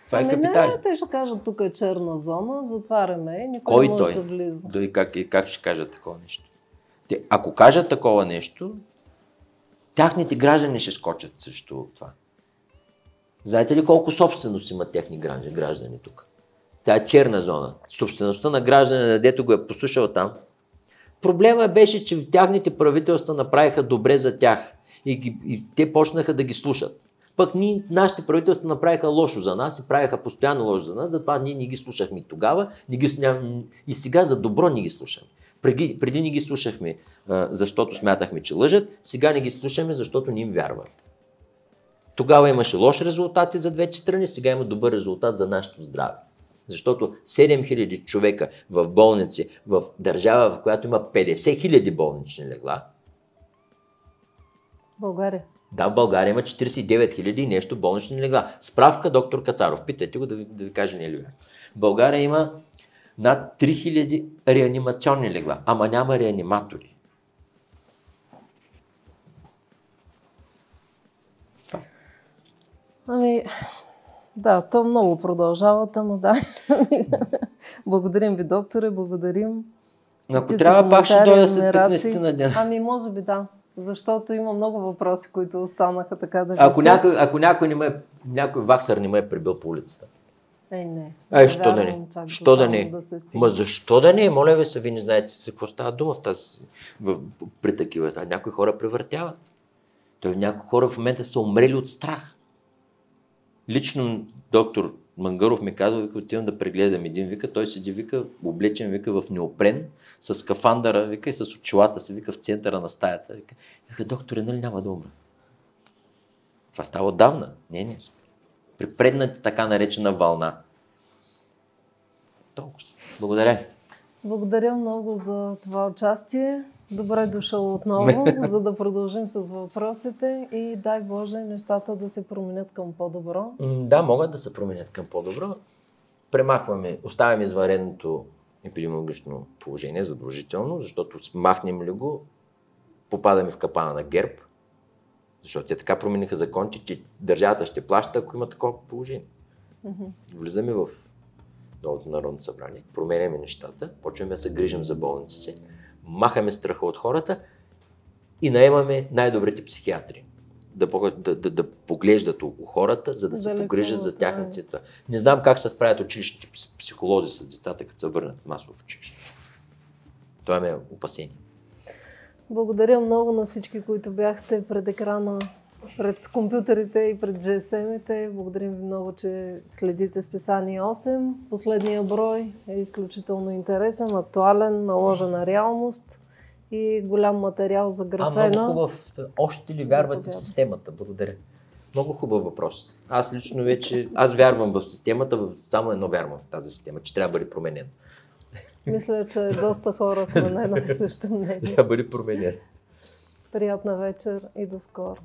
Това е ами капитали. Не, те ще кажат, тук е черна зона, затваряме, никой Кой не може той? да влиза. Дой, как, и как ще кажат такова нещо? Те, ако кажат такова нещо, тяхните граждани ще скочат срещу това. Знаете ли колко собственост имат техни граждани, тук? Тя е черна зона. Собствеността на гражданина, дето го е послушал там. Проблема беше, че тяхните правителства направиха добре за тях и, ги, и те почнаха да ги слушат. Пък ние, нашите правителства направиха лошо за нас и правиха постоянно лошо за нас, затова ние не ги слушахме тогава не ги, и сега за добро не ги слушаме. Преди, преди не ги слушахме, защото смятахме, че лъжат, сега не ги слушаме, защото не им вярват. Тогава имаше лоши резултати за двете страни, сега има добър резултат за нашето здраве. Защото 7000 човека в болници, в държава, в която има 50 000 болнични легла. България. Да, в България има 49 000 и нещо болнични легла. Справка доктор Кацаров. Питайте го да ви, да ви каже не е ли В България има над 3000 реанимационни легла, ама няма реаниматори. Ами, да, то много продължава, но да. благодарим ви, докторе, благодарим. Ако трябва, пак ще дойда след 15 на ден. Ами, може би да. Защото има много въпроси, които останаха така да ако някой, ако някой, не ме, някой ваксър не ме е прибил по улицата. Е, не. Е, що да не? Що да не? Да Ма защо да не? Моля ви се, ви не знаете за какво става дума в тази, в, при такива. Някои хора превъртяват. Той някои хора в момента са умрели от страх. Лично доктор Мангаров ми казва, вика, отивам да прегледам един, вика, той седи, вика, облечен, вика, в неопрен, с скафандъра, вика, и с очилата си, вика, в центъра на стаята. Вика, вика доктор, нали няма да умра? Това става отдавна. Не, не. При предната така наречена вълна. Толкова. Благодаря. Благодаря много за това участие. Добре дошъл отново, [LAUGHS] за да продължим с въпросите и дай Боже нещата да се променят към по-добро. Да, могат да се променят към по-добро. Премахваме, оставяме извареното епидемиологично положение задължително, защото махнем ли го, попадаме в капана на герб, защото те така промениха законите, че държавата ще плаща, ако има такова положение. Mm-hmm. Влизаме в новото Народно събрание, променяме нещата, почваме да се грижим за болниците, махаме страха от хората и наемаме най-добрите психиатри. Да, да, да, да поглеждат у хората, за да се погрижат за тяхните това. Не знам как се справят училищните психолози с децата, като се върнат масово в училище. Това ме е опасение. Благодаря много на всички, които бяхте пред екрана, пред компютрите и пред GSM-ите. Благодарим ви много, че следите списание 8. Последния брой е изключително интересен, актуален, наложен на реалност и голям материал за графена. А, много хубав. Още ли вярвате в системата? Благодаря. Много хубав въпрос. Аз лично вече, аз вярвам в системата, само едно вярвам в тази система, че трябва да бъде променена. Мисля, че доста хора сме на едно и също мнение. Да бъде променен. Приятна вечер и до скоро.